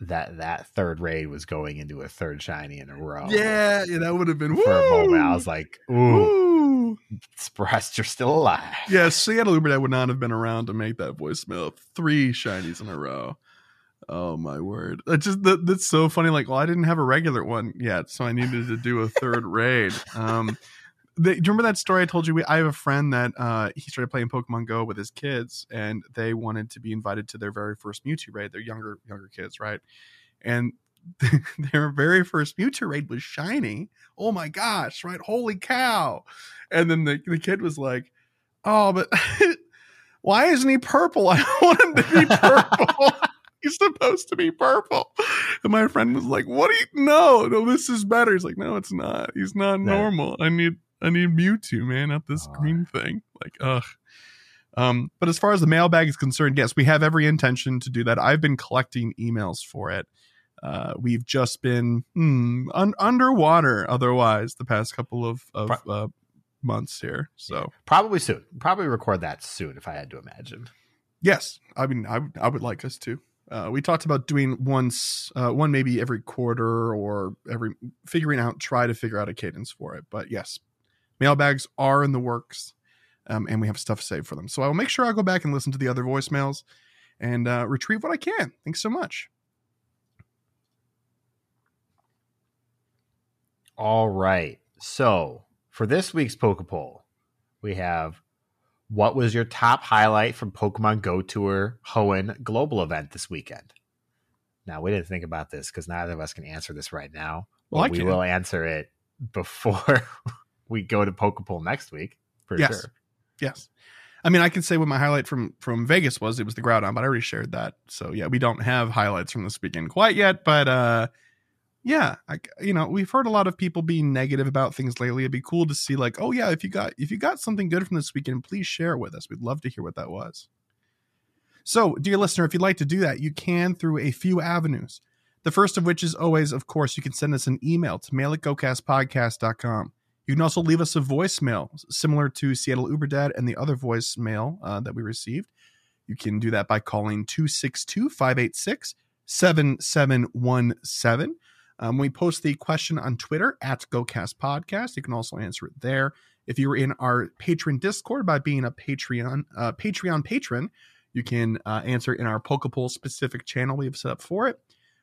Speaker 2: that that third raid was going into a third shiny in a row.
Speaker 1: Yeah, yeah, that would have been
Speaker 2: For a moment, I was like, "Ooh,
Speaker 1: Woo!
Speaker 2: surprised you're still alive."
Speaker 1: Yeah, Seattle Uber would not have been around to make that voicemail. Three shinies in a row. Oh my word! That's just that, that's so funny. Like, well, I didn't have a regular one yet, so I needed to do a third raid. Um, the, do you remember that story I told you? We, I have a friend that uh, he started playing Pokemon Go with his kids, and they wanted to be invited to their very first Mewtwo raid. They're younger younger kids, right? And their very first Mewtwo raid was shiny. Oh my gosh! Right? Holy cow! And then the the kid was like, "Oh, but why isn't he purple? I want him to be purple." He's supposed to be purple. And my friend was like, What do you no, no, this is better. He's like, No, it's not. He's not normal. I need I need Mewtwo, man, not this green thing. Like, ugh. Um, but as far as the mailbag is concerned, yes, we have every intention to do that. I've been collecting emails for it. Uh, we've just been hmm, un- underwater otherwise the past couple of, of uh, months here. So
Speaker 2: Probably soon. Probably record that soon, if I had to imagine.
Speaker 1: Yes, I mean, I I would like us to. Uh, we talked about doing once, uh, one maybe every quarter or every figuring out, try to figure out a cadence for it. But yes, mailbags are in the works, um, and we have stuff saved for them. So I will make sure I go back and listen to the other voicemails and uh, retrieve what I can. Thanks so much.
Speaker 2: All right. So for this week's Poke Poll, we have what was your top highlight from Pokemon Go Tour Hoenn Global event this weekend? Now we didn't think about this because neither of us can answer this right now.
Speaker 1: Well,
Speaker 2: we
Speaker 1: can.
Speaker 2: will answer it before we go to Poke Poll next week for
Speaker 1: Yes.
Speaker 2: sure.
Speaker 1: Yes. I mean, I can say what my highlight from from Vegas was. It was the Groudon, but I already shared that. So yeah, we don't have highlights from this weekend quite yet. But uh, yeah, I, you know, we've heard a lot of people being negative about things lately. It'd be cool to see like, oh yeah, if you got if you got something good from this weekend, please share it with us. We'd love to hear what that was. So, dear listener, if you'd like to do that, you can through a few avenues. The first of which is always, of course, you can send us an email to mail at gocastpodcast.com. You can also leave us a voicemail similar to Seattle Uber Dad and the other voicemail uh, that we received. You can do that by calling 262 586 7717. Um, we post the question on Twitter at GoCast Podcast. You can also answer it there. If you're in our patron Discord by being a Patreon uh, Patreon patron, you can uh, answer in our Poke Poll specific channel we have set up for it.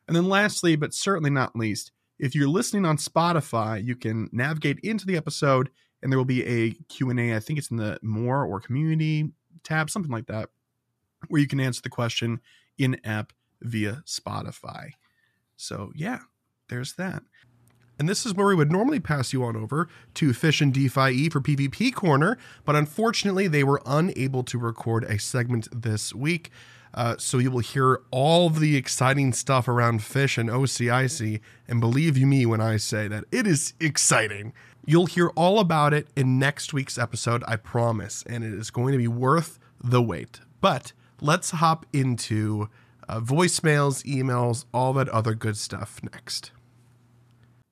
Speaker 1: And then lastly, but certainly not least, if you're listening on Spotify, you can navigate into the episode and there will be a Q&A. I think it's in the more or community tab, something like that, where you can answer the question in app via Spotify. So, yeah, there's that. And this is where we would normally pass you on over to Fish and DPhiE for PvP Corner, but unfortunately they were unable to record a segment this week. Uh, so you will hear all the exciting stuff around Fish and OCIC, and believe you me when I say that it is exciting. You'll hear all about it in next week's episode, I promise, and it is going to be worth the wait.
Speaker 6: But let's hop into uh, voicemails, emails, all that other good stuff next.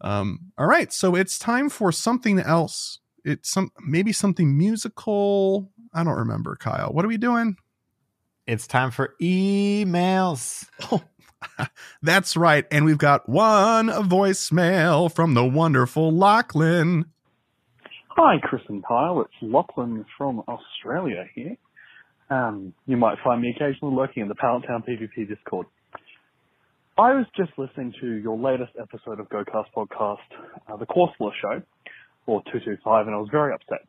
Speaker 1: Um, all right, so it's time for something else. It's some maybe something musical. I don't remember, Kyle. What are we doing?
Speaker 2: It's time for emails.
Speaker 1: Oh, that's right. And we've got one voicemail from the wonderful Lachlan.
Speaker 7: Hi, Chris and Kyle. It's Lachlan from Australia here. Um, you might find me occasionally lurking in the Pallet Town PvP Discord. I was just listening to your latest episode of GoCast Podcast, uh, the Corsola Show, or 225, and I was very upset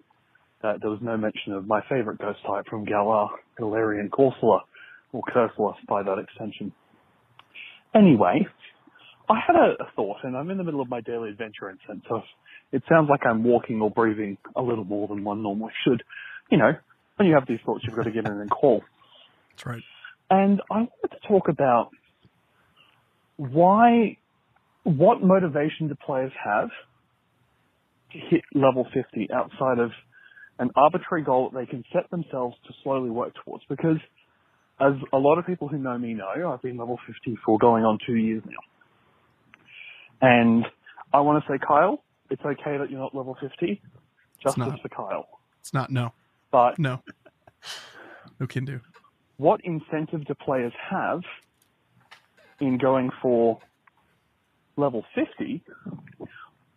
Speaker 7: that there was no mention of my favorite ghost type from Galar, Galarian Corsola, or Cursola by that extension. Anyway, I had a, a thought, and I'm in the middle of my daily adventure in sense of it sounds like I'm walking or breathing a little more than one normally should. You know, when you have these thoughts, you've got to get in and call.
Speaker 1: That's right.
Speaker 7: And I wanted to talk about why, what motivation do players have to hit level 50 outside of an arbitrary goal that they can set themselves to slowly work towards? Because as a lot of people who know me know, I've been level 50 for going on two years now. And I want to say, Kyle, it's okay that you're not level 50. Justice
Speaker 1: not.
Speaker 7: for Kyle.
Speaker 1: It's not no.
Speaker 7: But
Speaker 1: No. No can do.
Speaker 7: what incentive do players have in going for level 50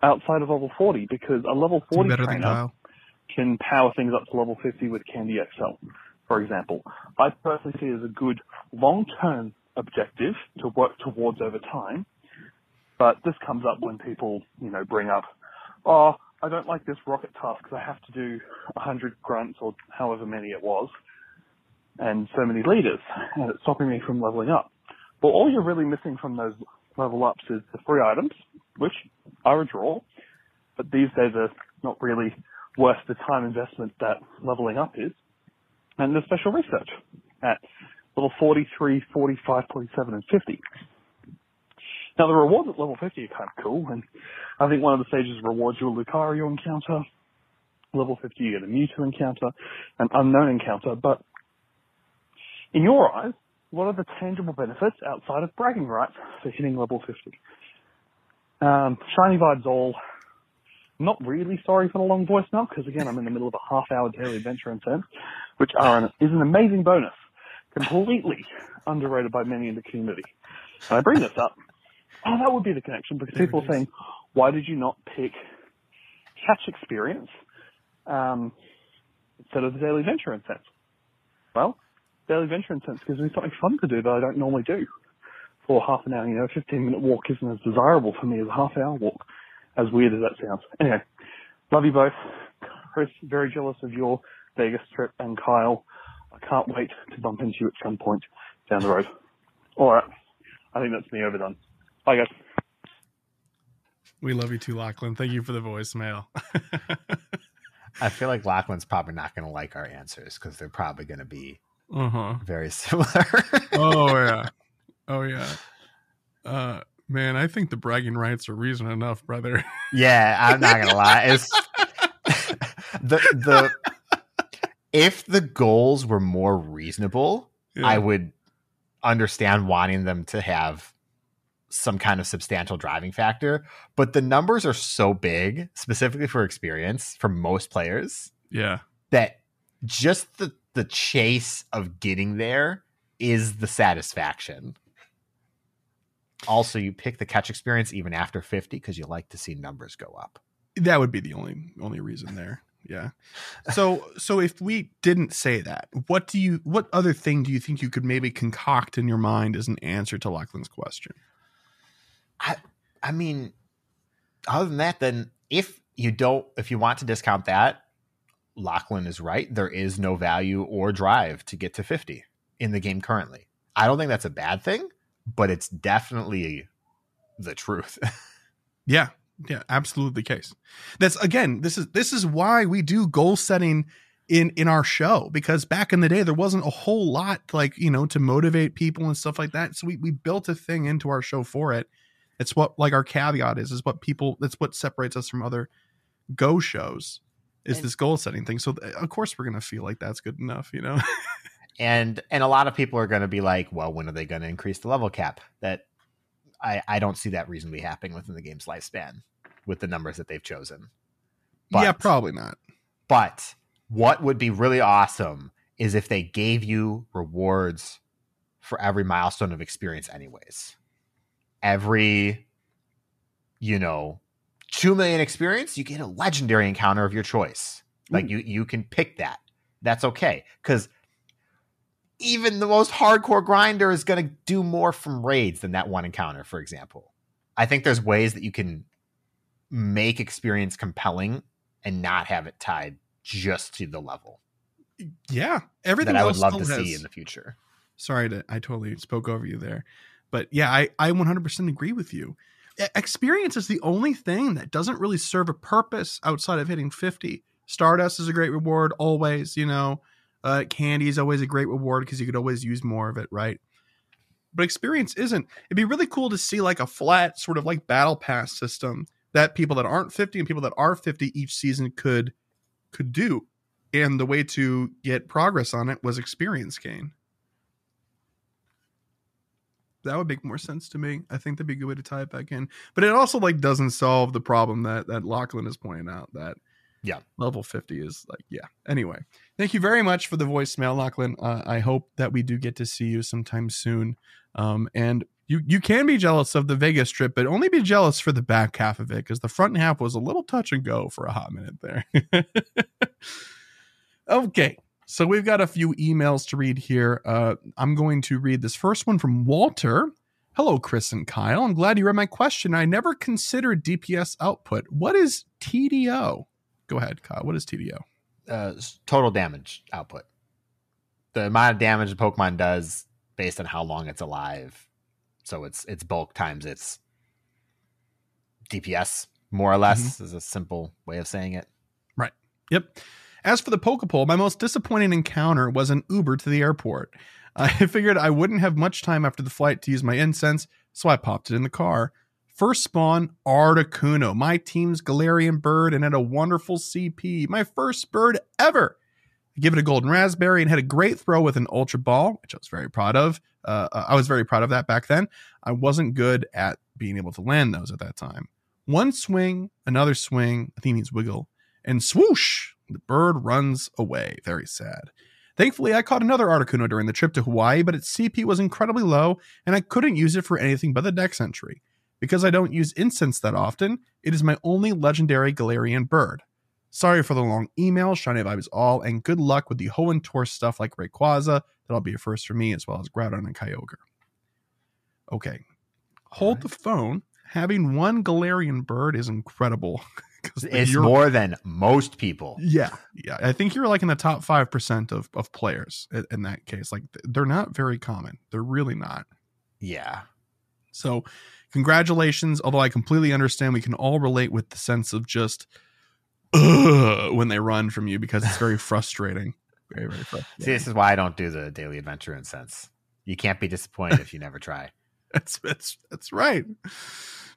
Speaker 7: outside of level 40? Because a level 40
Speaker 1: better than
Speaker 7: trainer
Speaker 1: Kyle.
Speaker 7: Can power things up to level 50 with Candy XL, for example. I personally see it as a good long-term objective to work towards over time. But this comes up when people, you know, bring up, oh, I don't like this rocket task because I have to do 100 grunts or however many it was and so many leaders and it's stopping me from leveling up. But all you're really missing from those level ups is the free items, which are a draw, but these days are not really worth the time investment that leveling up is. And the special research at level 43, 45, 47, and 50. Now the rewards at level 50 are kind of cool, and I think one of the stages rewards you a Lucario encounter. Level 50 you get a Mewtwo encounter, an Unown encounter, but in your eyes, what are the tangible benefits outside of bragging rights for hitting level 50? Um, shiny vibes all. Not really sorry for the long voice now, because again, I'm in the middle of a half hour daily adventure in which are an, is an amazing bonus. Completely underrated by many in the community. And I bring this up. Oh, that would be the connection, because people are saying, why did you not pick catch experience um, instead of the daily adventure incense? Well, daily adventure incense gives me something fun to do that I don't normally do for half an hour. You know, a 15 minute walk isn't as desirable for me as a half hour walk, as weird as that sounds. Anyway, love you both. Chris, very jealous of your Vegas trip, and Kyle, I can't wait to bump into you at some point down the road. All right, I think that's me overdone. Bye, guys.
Speaker 1: We love you too, Lachlan. Thank you for the voicemail.
Speaker 2: I feel like Lachlan's probably not going to like our answers because they're probably going to be
Speaker 1: uh huh.
Speaker 2: very similar.
Speaker 1: Oh yeah. Oh yeah. Uh, man, I think the bragging rights are reason enough, brother.
Speaker 2: yeah, I'm not to lie. It's the the if the goals were more reasonable, I would understand wanting them to have some kind of substantial driving factor. But the numbers are so big, specifically for experience for most players,
Speaker 1: Yeah.
Speaker 2: that just the the chase of getting there is the satisfaction. Also, you pick the catch experience even after 50 because you like to see numbers go up.
Speaker 1: That would be the only only reason there. Yeah. So so if we didn't say that, what do you what other thing do you think you could maybe concoct in your mind as an answer to Lachlan's question?
Speaker 2: I I mean, other than that, then if you don't, if you want to discount that, Lachlan is right. There is no value or drive to get to 50 in the game currently. I don't think that's a bad thing, but it's definitely the truth.
Speaker 1: Yeah. Yeah, absolutely the case. That's again, this is this is why we do goal setting in in our show because back in the day there wasn't a whole lot like, you know, to motivate people and stuff like that. So we we built a thing into our show for it. It's what like our caveat is is what people that's what separates us from other go shows is
Speaker 2: And-
Speaker 1: this goal setting thing. So th- of course we're going to feel like that's good enough, you know.
Speaker 2: And and a lot of people are going to be like, well, when are they going to increase the level cap? That I I don't see that reasonably happening within the game's lifespan with the numbers that they've chosen.
Speaker 1: yeah, probably not.
Speaker 2: But what would be really awesome is if they gave you rewards for every milestone of experience, anyways. Every, you know, two million experience, you get a legendary encounter of your choice. Like
Speaker 1: Ooh.
Speaker 2: you, you can pick that. That's okay because even the most hardcore grinder is going to do more from raids than that one encounter, for example. I think there's ways that you can make experience compelling and not have it tied just to the level
Speaker 1: Yeah, everything
Speaker 2: that I would love to
Speaker 1: has-
Speaker 2: see in the future.
Speaker 1: Sorry to I totally spoke over you there. But yeah, I, I 100% agree with you. Experience is the only thing that doesn't really serve a purpose outside of hitting 50. Stardust is a great reward, always, you know. Uh, candy is always a great reward because you could always use more of it, right? But experience isn't. It'd be really cool to see like a flat sort of like battle pass system that people that aren't 50 and people that are 50 each season could could do. And the way to get progress on it was experience gain that would make more sense to me. I think that'd be a good way to tie it back in. But it also like doesn't solve the problem that that Lachlan is pointing out that
Speaker 2: Yeah.
Speaker 1: level 50 is like yeah. Anyway, thank you very much for the voicemail, Lachlan. Uh, I hope that we do get to see you sometime soon. Um, and you you can be jealous of the Vegas trip, but only be jealous for the back half of it because the front half was a little touch and go for a hot minute there. okay. So we've got a few emails to read here. Uh, I'm going to read this first one from Walter. Hello, Chris and Kyle. I'm glad you read my question. I never considered DPS output. What is TDO? Go ahead, Kyle. What is TDO?
Speaker 2: Uh, total damage output. The amount of damage a Pokemon does based on how long it's alive. So it's it's bulk times its DPS, more or less, is a simple way of saying it. Right.
Speaker 1: Yep. As for the Poke Poll, my most disappointing encounter was an Uber to the airport. I figured I wouldn't have much time after the flight to use my incense, so I popped it in the car. First spawn, Articuno, my team's Galarian bird, and had a wonderful CP. My first bird ever. I give it a golden raspberry and had a great throw with an ultra ball, which I was very proud of. Uh, I was very proud of that back then. I wasn't good at being able to land those at that time. One swing, another swing, I think means wiggle, and swoosh, the bird runs away. Very sad. Thankfully, I caught another Articuno during the trip to Hawaii, but its CP was incredibly low, and I couldn't use it for anything but the dex entry. Because I don't use incense that often, it is my only legendary Galarian bird. Sorry for the long email, shiny vibes all, and good luck with the Hoenn Tour stuff like Rayquaza. That'll be a first for me, as well as Groudon and Kyogre. Okay. Hold the phone. Having one Galarian bird is incredible.
Speaker 2: It's
Speaker 1: you're-
Speaker 2: more than most people.
Speaker 1: yeah, yeah. I think you're like in the top five percent of of players in, in that case. Like they're not very common. They're really not.
Speaker 2: Yeah.
Speaker 1: So, congratulations. Although I completely understand, we can all relate with the sense of just when they run from you because it's very frustrating. Very very frustrating.
Speaker 2: See, this is why I don't do the daily adventure incense. You can't be disappointed if you never try.
Speaker 1: That's that's that's right.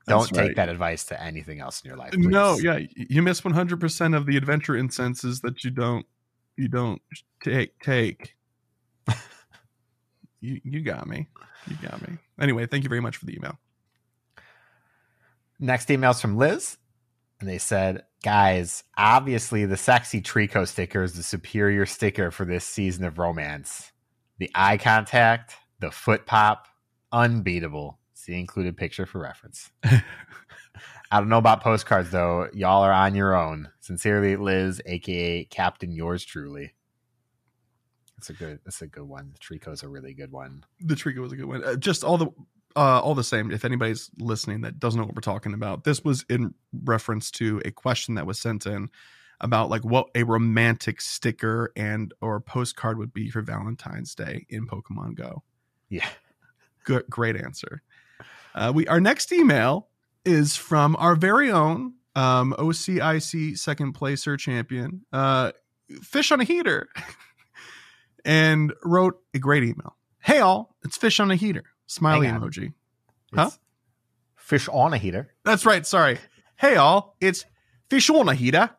Speaker 2: Don't
Speaker 1: That's
Speaker 2: take
Speaker 1: right.
Speaker 2: that advice to anything else in your life.
Speaker 1: No, yeah, you miss 100% of the adventure incenses that you don't you don't take take. you you got me. You got me. Anyway, thank you very much for the email.
Speaker 2: Next email's from Liz, and they said, "Guys, obviously the sexy Trico sticker is the superior sticker for this season of romance. The eye contact, the foot pop, unbeatable. See included picture for reference. I don't know about postcards though. Y'all are on your own. Sincerely, Liz, aka Captain Yours Truly. That's a good. That's a good one. The Trico's a really good one.
Speaker 1: The Trico was a good one. Uh, just all the uh, all the same. If anybody's listening that doesn't know what we're talking about, this was in reference to a question that was sent in about like what a romantic sticker and or postcard would be for Valentine's Day in Pokemon Go.
Speaker 2: Yeah.
Speaker 1: Good, great answer. Uh, we our next email is from our very own um, OCIC second placer champion, uh, Fish on a Heater, and wrote a great email. Hey all, it's Fish on a Heater. Smiley emoji. Huh?
Speaker 2: It's Fish on a heater.
Speaker 1: That's right. Sorry. Hey all, it's Fish on a Heater.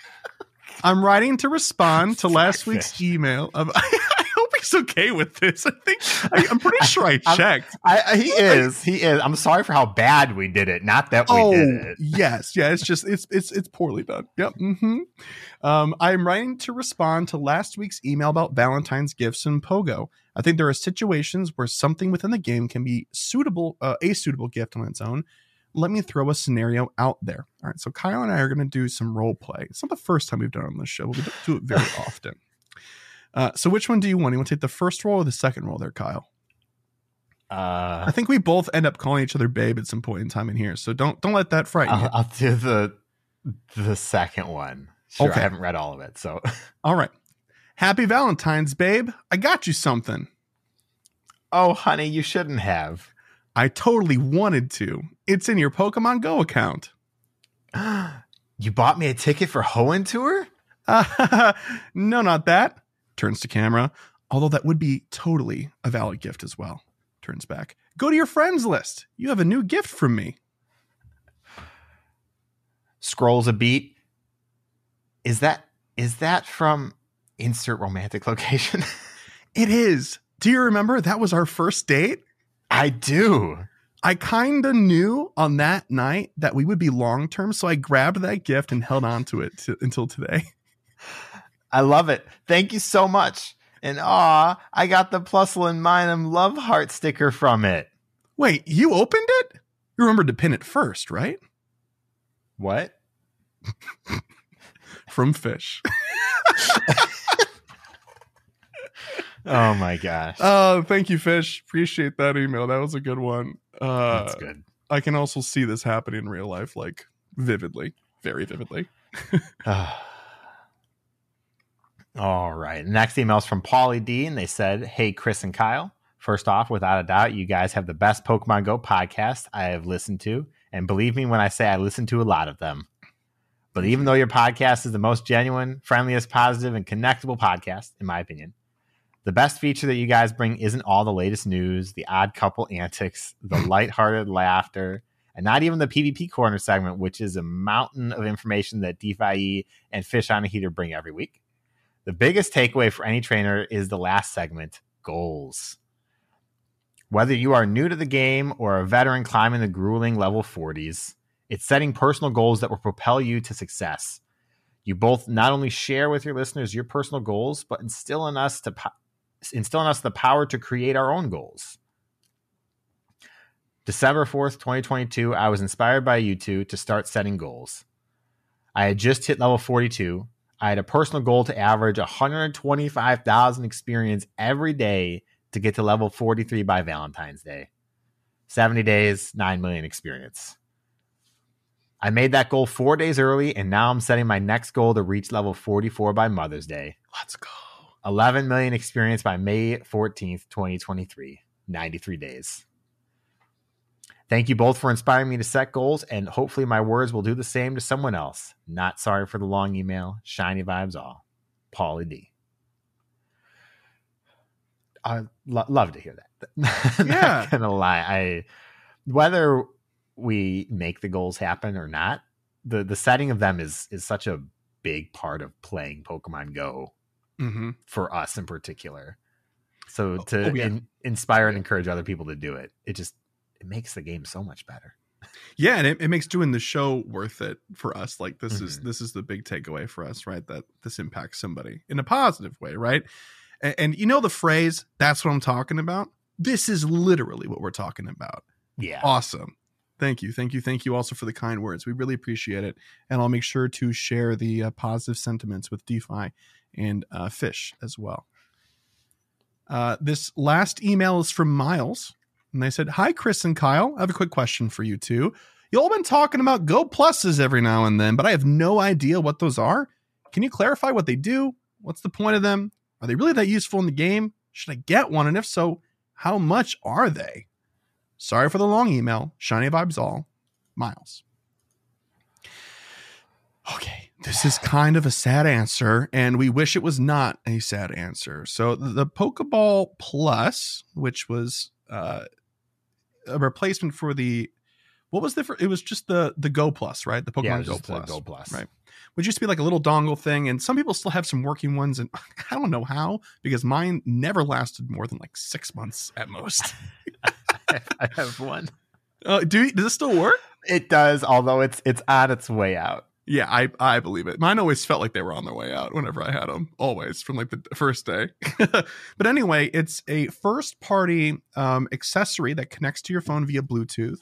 Speaker 1: I'm writing to respond to last week's email. Of, he's okay with this. I think I, am pretty sure I checked.
Speaker 2: I, I- he is. He is. I'm sorry for how bad we did it. Not that we
Speaker 1: oh
Speaker 2: did it.
Speaker 1: yes, yeah. It's just it's it's it's poorly done. Yep. Mm-hmm. Um, I'm writing to respond to last week's email about Valentine's gifts and Pogo. I think there are situations where something within the game can be suitable, uh, a suitable gift on its own. Let me throw a scenario out there. All right, so Kyle and I are going to do some role play. It's not the first time we've done it on this show, but we don't do it very often. Uh, so which one do you want? You want to take the first roll or the second roll there, Kyle?
Speaker 2: Uh,
Speaker 1: I think we both end up calling each other babe at some point in time in here. So don't don't let that frighten you.
Speaker 2: I'll, I'll do the the second one. Sure,
Speaker 1: Okay.
Speaker 2: I haven't read all of it, so
Speaker 1: All right. Happy Valentine's, babe. I got you something.
Speaker 2: oh, honey, you shouldn't have.
Speaker 1: I totally wanted to. It's in your Pokemon Go account.
Speaker 2: You bought me a ticket for Hoenn tour.
Speaker 1: Uh, no, not that. Turns to camera. Although that would be totally a valid gift as well. Turns back. Go to your friends list. You have a new gift from me.
Speaker 2: Scrolls a beat. Is that is that from insert romantic location?
Speaker 1: It is. Do you remember that was our first date?
Speaker 2: I do.
Speaker 1: I kind of knew on that night that we would be long term, so I grabbed that gift and held on to it to, until today.
Speaker 2: I love it. Thank you so much. And ah, I got the Plusle Minun love heart sticker from it.
Speaker 1: Wait, you opened it? You remembered to pin it first, right?
Speaker 2: What?
Speaker 1: From Fish.
Speaker 2: Oh my gosh.
Speaker 1: Oh, thank you, Fish. Appreciate that email. That was a good one. Uh,
Speaker 2: That's good.
Speaker 1: I can also see this happening in real life, like vividly, very vividly.
Speaker 2: All right. Next email is from Paulie D, and they said, Hey, Chris and Kyle. First off, without a doubt, you guys have the best Pokemon Go podcast I have listened to. And believe me when I say I listen to a lot of them. But even though your podcast is the most genuine, friendliest, positive, and connectable podcast, in my opinion, the best feature that you guys bring isn't all the latest news, the odd couple antics, the lighthearted laughter, and not even the PvP corner segment, which is a mountain of information that DPhiE and Fish on a Heater bring every week. The biggest takeaway for any trainer is the last segment goals. Whether you are new to the game or a veteran climbing the grueling level 40s, it's setting personal goals that will propel you to success. You both not only share with your listeners your personal goals, but instill in us to po- instill in us the power to create our own goals. December 4th, 2022, I was inspired by you two to start setting goals. I had just hit level 42. I had a personal goal to average 125,000 experience every day to get to level 43 by Valentine's Day. 70 days, 9 million experience. I made that goal four days early, and now I'm setting my next goal to reach level 44 by Mother's Day.
Speaker 1: Let's go.
Speaker 2: 11 million experience by May 14th, 2023. 93 days. Thank you both for inspiring me to set goals, and hopefully my words will do the same to someone else. Not sorry for the long email. Shiny vibes all. Paulie D. I lo- love to hear that.
Speaker 1: Yeah.
Speaker 2: Not gonna lie. I whether we make the goals happen or not, the the setting of them is is such a big part of playing Pokemon Go
Speaker 1: Mm-hmm.
Speaker 2: for us in particular. So
Speaker 1: Oh,
Speaker 2: to
Speaker 1: oh, yeah.
Speaker 2: in, inspire and encourage other people to do it, it just it makes the game so much better.
Speaker 1: Yeah, and it, it makes doing the show worth it for us. Like this is
Speaker 2: Mhm.
Speaker 1: this is the big takeaway for us, right? That this impacts somebody in a positive way, right? And, and you know the phrase, that's what I'm talking about. This is literally what we're talking about.
Speaker 2: Yeah.
Speaker 1: Awesome. Thank you. Thank you. Thank you also for the kind words. We really appreciate it. And I'll make sure to share the uh, positive sentiments with DPhiE and uh, Fish as well. Uh, this last email is from Miles. And they said, Hi, Chris and Kyle. I have a quick question for you two. You all been talking about Go Pluses every now and then, but I have no idea what those are. Can you clarify what they do? What's the point of them? Are they really that useful in the game? Should I get one? And if so, how much are they? Sorry for the long email. Shiny vibes all. Miles. Okay, this is kind of a sad answer, and we wish it was not a sad answer. So the, Pokeball Plus, which was uh, a replacement for the what was the it was just the the Go Plus, right? The Pokemon
Speaker 2: Yeah,
Speaker 1: Go Plus.
Speaker 2: Go Plus.
Speaker 1: Right. which used to be like a little dongle thing, and some people still have some working ones, and I don't know how because mine never lasted more than like six months at most.
Speaker 2: I have one.
Speaker 1: Uh, do does it still work?
Speaker 2: It does, although it's it's on its way out.
Speaker 1: Yeah, I I believe it. Mine always felt like they were on their way out whenever I had them, always from like the first day. but anyway, it's a first party um, accessory that connects to your phone via Bluetooth,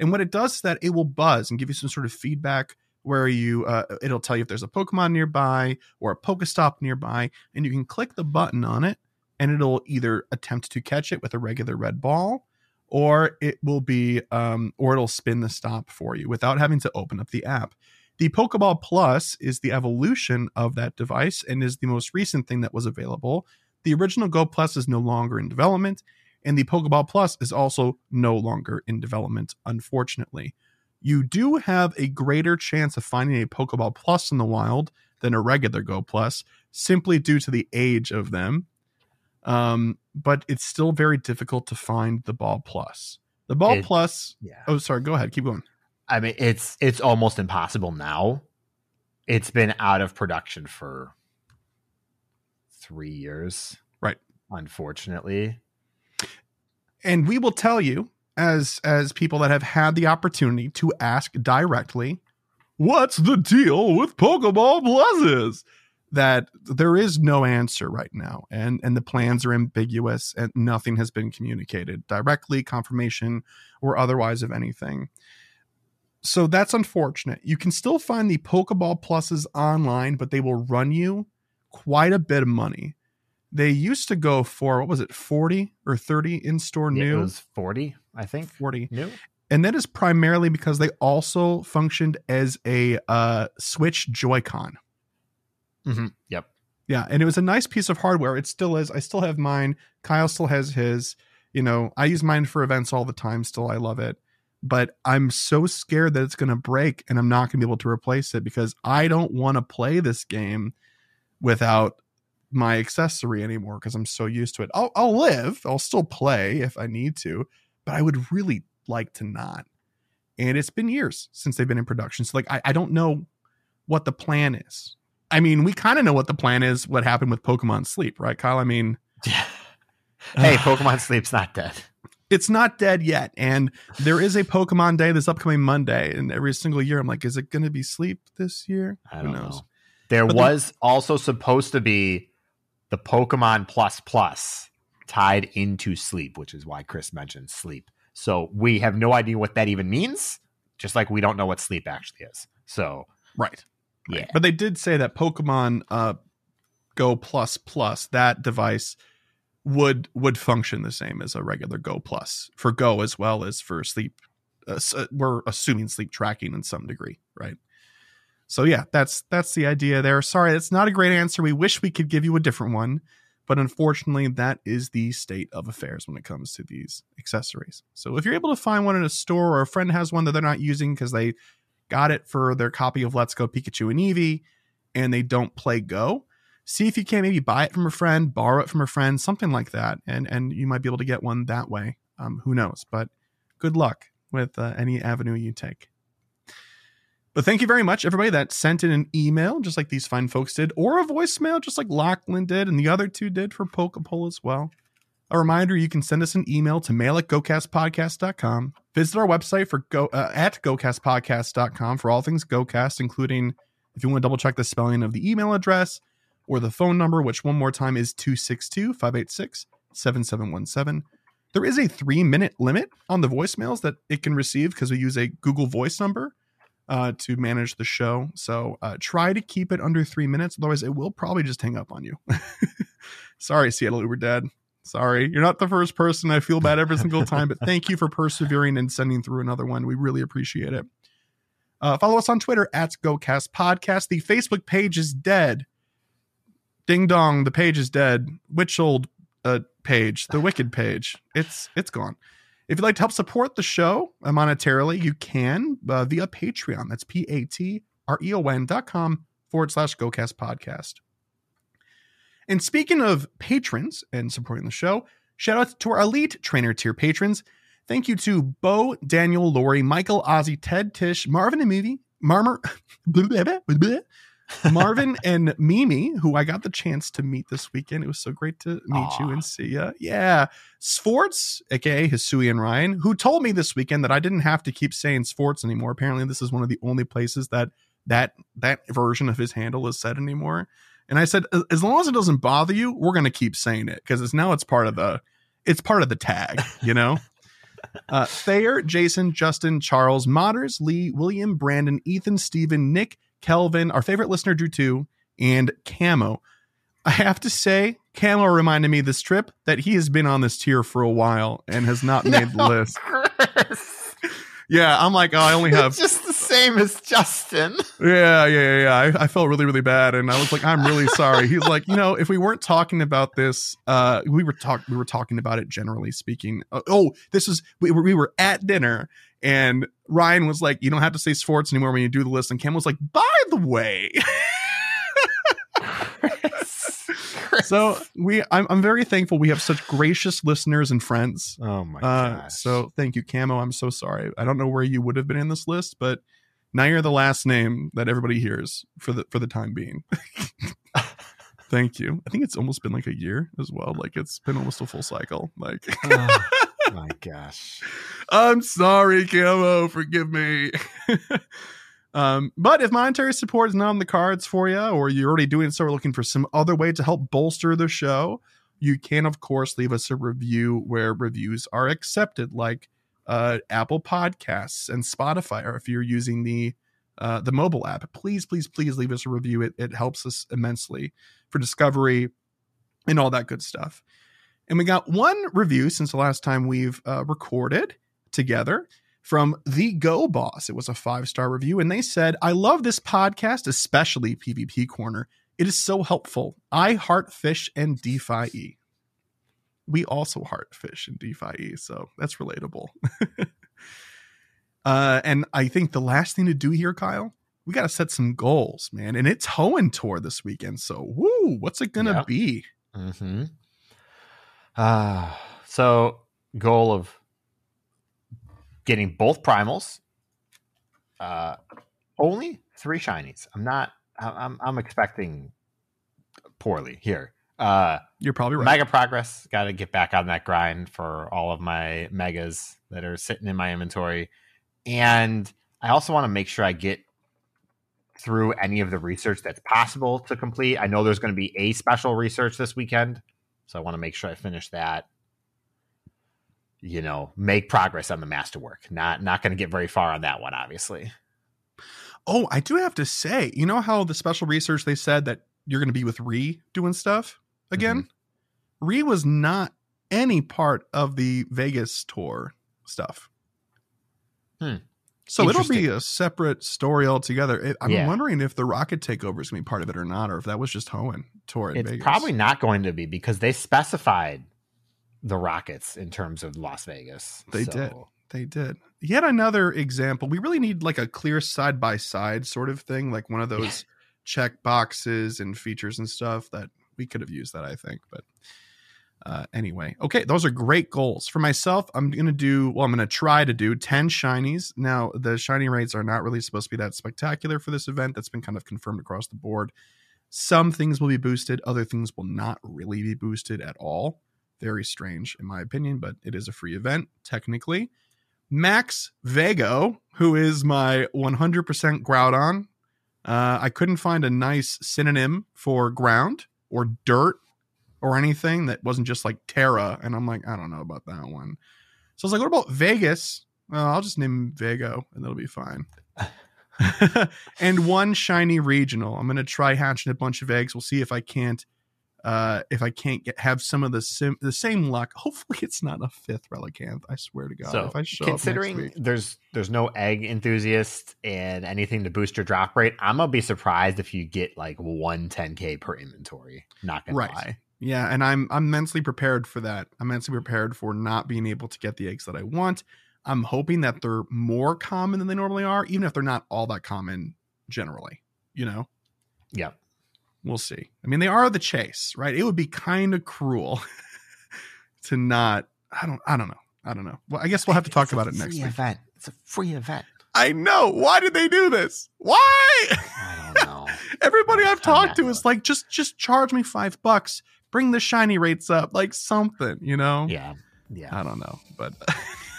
Speaker 1: and what it does is that it will buzz and give you some sort of feedback where you uh, it'll tell you if there's a Pokemon nearby or a Pokestop nearby, and you can click the button on it, and it'll either attempt to catch it with a regular red ball or it will be um, or it'll spin the stop for you without having to open up the app the pokeball plus is the evolution of that device and is the most recent thing that was available the original go plus is no longer in development and the pokeball plus is also no longer in development unfortunately you do have a greater chance of finding a pokeball plus in the wild than a regular go plus simply due to the age of them um, but it's still very difficult to find the ball plus. The ball
Speaker 2: It-
Speaker 1: plus.
Speaker 2: Yeah.
Speaker 1: Oh, sorry. Go ahead. Keep going.
Speaker 2: I mean, it's it's almost impossible now. It's been out of production for three years,
Speaker 1: Right.
Speaker 2: Unfortunately,
Speaker 1: And we will tell you, as as people that have had the opportunity to ask directly, what's the deal with Pokeball pluses? That there is no answer right now, and and the plans are ambiguous, and nothing has been communicated directly, confirmation, or otherwise of anything. So that's unfortunate. You can still find the Pokeball pluses online, but they will run you quite a bit of money. They used to go for what was it, forty or thirty in store new?
Speaker 2: it was forty, I think.
Speaker 1: 40
Speaker 2: New.
Speaker 1: and that is primarily because they also functioned as a uh, switch joy-con
Speaker 2: Mm-hmm. Yep.
Speaker 1: yeah and it was a nice piece of hardware it still is i still have mine kyle still has his you know i use mine for events all the time still i love it but i'm so scared that it's going to break and i'm not going to be able to replace it because i don't want to play this game without my accessory anymore because i'm so used to it. I'll, I'll live i'll still play if i need to but i would really like to not. And it's been years since they've been in production so like i, I don't know what the plan is. I mean we kind of know what the plan is what happened with pokemon sleep right kyle? I mean
Speaker 2: hey, Pokemon Sleep's not dead.
Speaker 1: It's not dead yet and there is a pokemon day this upcoming monday and every single year i'm like is it going to be sleep this year
Speaker 2: I
Speaker 1: who
Speaker 2: don't
Speaker 1: knows
Speaker 2: know. There
Speaker 1: But the-
Speaker 2: was also supposed to be the Pokemon Plus Plus tied into Sleep, which is why Chris mentioned Sleep. So we have no idea what that even means, just like we don't know what Sleep actually is. So
Speaker 1: right
Speaker 2: yeah,
Speaker 1: But they did say that Pokemon uh, Go Plus Plus that device would would function the same as a regular Go Plus for Go as well as for sleep. Uh, uh, we're assuming sleep tracking in some degree, right? So yeah, that's that's the idea there. Sorry, that's not a great answer. We wish we could give you a different one, but unfortunately, that is the state of affairs when it comes to these accessories. So if you're able to find one in a store or a friend has one that they're not using because they got it for their copy of Let's Go Pikachu and Eevee, and they don't play Go. See if you can maybe buy it from a friend, borrow it from a friend, something like that, and and you might be able to get one that way. Um, who knows? But good luck with uh, any avenue you take. But thank you very much, everybody that sent in an email, just like these fine folks did, or a voicemail, just like Lachlan did, and the other two did for Poke Poll as well. A reminder, you can send us an email to mail at gocastpodcast.com. Visit our website for go uh, at gocastpodcast.com for all things GoCast, including if you want to double check the spelling of the email address or the phone number, which one more time is 262 586 7717. There is a three minute limit on the voicemails that it can receive because we use a Google Voice number uh, to manage the show. So uh, try to keep it under three minutes. Otherwise, it will probably just hang up on you. Sorry, Seattle Uber Dad. Sorry, you're not the first person. I feel bad every single time, but thank you for persevering and sending through another one. We really appreciate it. Uh, follow us on Twitter at GoCast Podcast. The Facebook page is dead. Ding dong, the page is dead. Which old uh, page? The Wicked page. It's it's gone. If you'd like to help support the show uh, monetarily, you can uh, via Patreon. That's P A T R E O N dot com forward slash GoCast Podcast. And speaking of patrons and supporting the show, shout out to our elite trainer tier patrons. Thank you to Bo, Daniel, Lori, Michael, Ozzy, Ted, Tish, Marvin and Movie, Marmer, Marvin and Mimi, who I got the chance to meet this weekend. It was so great to meet you and see you. Yeah. Sforts, aka Hisui and Ryan, who told me this weekend that I didn't have to keep saying Sforts anymore. Apparently, this is one of the only places that that that version of his handle is said anymore. And I said, "As- as long as it doesn't bother you, we're gonna keep saying it because it's now it's part of the it's part of the tag, you know. uh, Thayer, Jason, Justin, Charles, Modders, Lee, William, Brandon, Ethan, Stephen, Nick, Kelvin, our favorite listener, Drew 2, and Camo. I have to say, Camo reminded me this trip that he has been on this tier for a while and has not made the list.
Speaker 2: Chris.
Speaker 1: Yeah, I'm like, oh, I only have
Speaker 2: It's just the same as Justin.
Speaker 1: Yeah, yeah, yeah. yeah. I, I felt really, really bad, and I was like, "I'm really sorry." He's like, "You know, if we weren't talking about this, uh, we were talk, we were talking about it generally speaking. Uh, oh, this is we were we were at dinner, and Ryan was like, "You don't have to say Sforts anymore when you do the list," and Cam was like, "By the way." so we, I'm, I'm very thankful we have such gracious listeners and friends.
Speaker 2: oh my
Speaker 1: Uh,
Speaker 2: gosh.
Speaker 1: so thank you, Camo. I'm so sorry. I don't know where you would have been in this list, but now you're the last name that everybody hears for the for the time being. thank you. I think it's almost been like a year as well. Like it's been almost a full cycle. Like
Speaker 2: oh my gosh.
Speaker 1: I'm sorry, Camo. Forgive me. um, but if monetary support is not on the cards for you, or you're already doing so, or looking for some other way to help bolster the show, you can, of course, leave us a review where reviews are accepted, like uh, Apple Podcasts and Spotify, or if you're using the uh, the mobile app. Please, please, please leave us a review. It it helps us immensely for discovery and all that good stuff. And we got one review since the last time we've uh, recorded together from the Go Boss. It was a five star review, and they said, I love this podcast, especially PvP Corner. It is so helpful. I heart fish and DeFi E. We also heart fish and DeFi E, so that's relatable. uh, and I think the last thing to do here, Kyle, we got to set some goals, man. And it's Hoenn Tour this weekend, so woo, what's it gonna
Speaker 2: Yeah.
Speaker 1: be?
Speaker 2: Mm-hmm. Uh, so goal of getting both primals. Uh, only three shinies. I'm not. I'm. I'm expecting poorly here. Uh,
Speaker 1: You're probably right.
Speaker 2: mega progress. Got to get back on that grind for all of my megas that are sitting in my inventory, and I also want to make sure I get through any of the research that's possible to complete. I know there's going to be a special research this weekend, so I want to make sure I finish that. You know, make progress on the masterwork. Not not going to get very far on that one, obviously.
Speaker 1: Oh, I do have to say, you know how the special research they said that you're going to be with Rhi doing stuff again?
Speaker 2: Mm-hmm.
Speaker 1: Rhi was not any part of the Vegas tour stuff.
Speaker 2: Hmm.
Speaker 1: So it'll be a separate story altogether. It, I'm
Speaker 2: Yeah.
Speaker 1: wondering if the Rocket Takeover is going to be part of it or not, or if that was just Hoenn tour in
Speaker 2: It's
Speaker 1: Vegas.
Speaker 2: probably not going to be because they specified the Rockets in terms of Las Vegas.
Speaker 1: They
Speaker 2: So-
Speaker 1: did. They did. Yet another example. We really need like a clear side by side sort of thing, like one of those check boxes and features and stuff that we could have used that, I think. But uh, anyway, okay, those are great goals. For myself, I'm going to do, well, I'm going to try to do 10 shinies. Now, the shiny rates are not really supposed to be that spectacular for this event. That's been kind of confirmed across the board. Some things will be boosted, other things will not really be boosted at all. Very strange, in my opinion, but it is a free event, technically. Max Vago, who is my 100% Groudon. Uh, I couldn't find a nice synonym for ground or dirt or anything that wasn't just like Terra. And I'm like, I don't know about that one. So I was like, what about Vegas? Well, I'll just name Vago and that'll be fine. and one shiny regional. I'm to try hatching a bunch of eggs. We'll see if I can't uh, if I can't get have some of the sim, the same luck, hopefully it's not a fifth relicanth. I swear to God,
Speaker 2: So
Speaker 1: if I show
Speaker 2: considering
Speaker 1: week,
Speaker 2: there's there's no egg enthusiast and anything to boost your drop rate, I'm gonna be surprised if you get like one 10k per inventory. Not gonna
Speaker 1: Right.
Speaker 2: lie.
Speaker 1: Yeah, and I'm I'm mentally prepared for that. I'm mentally prepared for not being able to get the eggs that I want. I'm hoping that they're more common than they normally are, even if they're not all that common generally. You know,
Speaker 2: Yeah.
Speaker 1: we'll see. I mean, they are the chase, right? It would be kind of cruel to not. I don't. I don't know. I don't know. Well, I guess we'll have to talk
Speaker 2: It's a
Speaker 1: about it next
Speaker 2: free
Speaker 1: week.
Speaker 2: event. It's a free event.
Speaker 1: I know. Why did they do this? Why?
Speaker 2: I don't know.
Speaker 1: Everybody I've talked to is like, just just charge me five bucks. Bring the shiny rates up, like something, you know?
Speaker 2: Yeah. Yeah.
Speaker 1: I don't know, but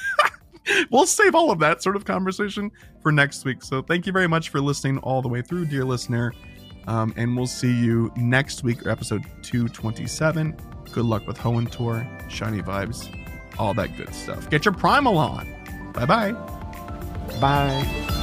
Speaker 1: we'll save all of that sort of conversation for next week. So thank you very much for listening all the way through, dear listener. Um, and we'll see you next week, or episode 227. Good luck with Hoenn Tour, shiny vibes, all that good stuff. Get your primal on. Bye bye.
Speaker 2: Bye.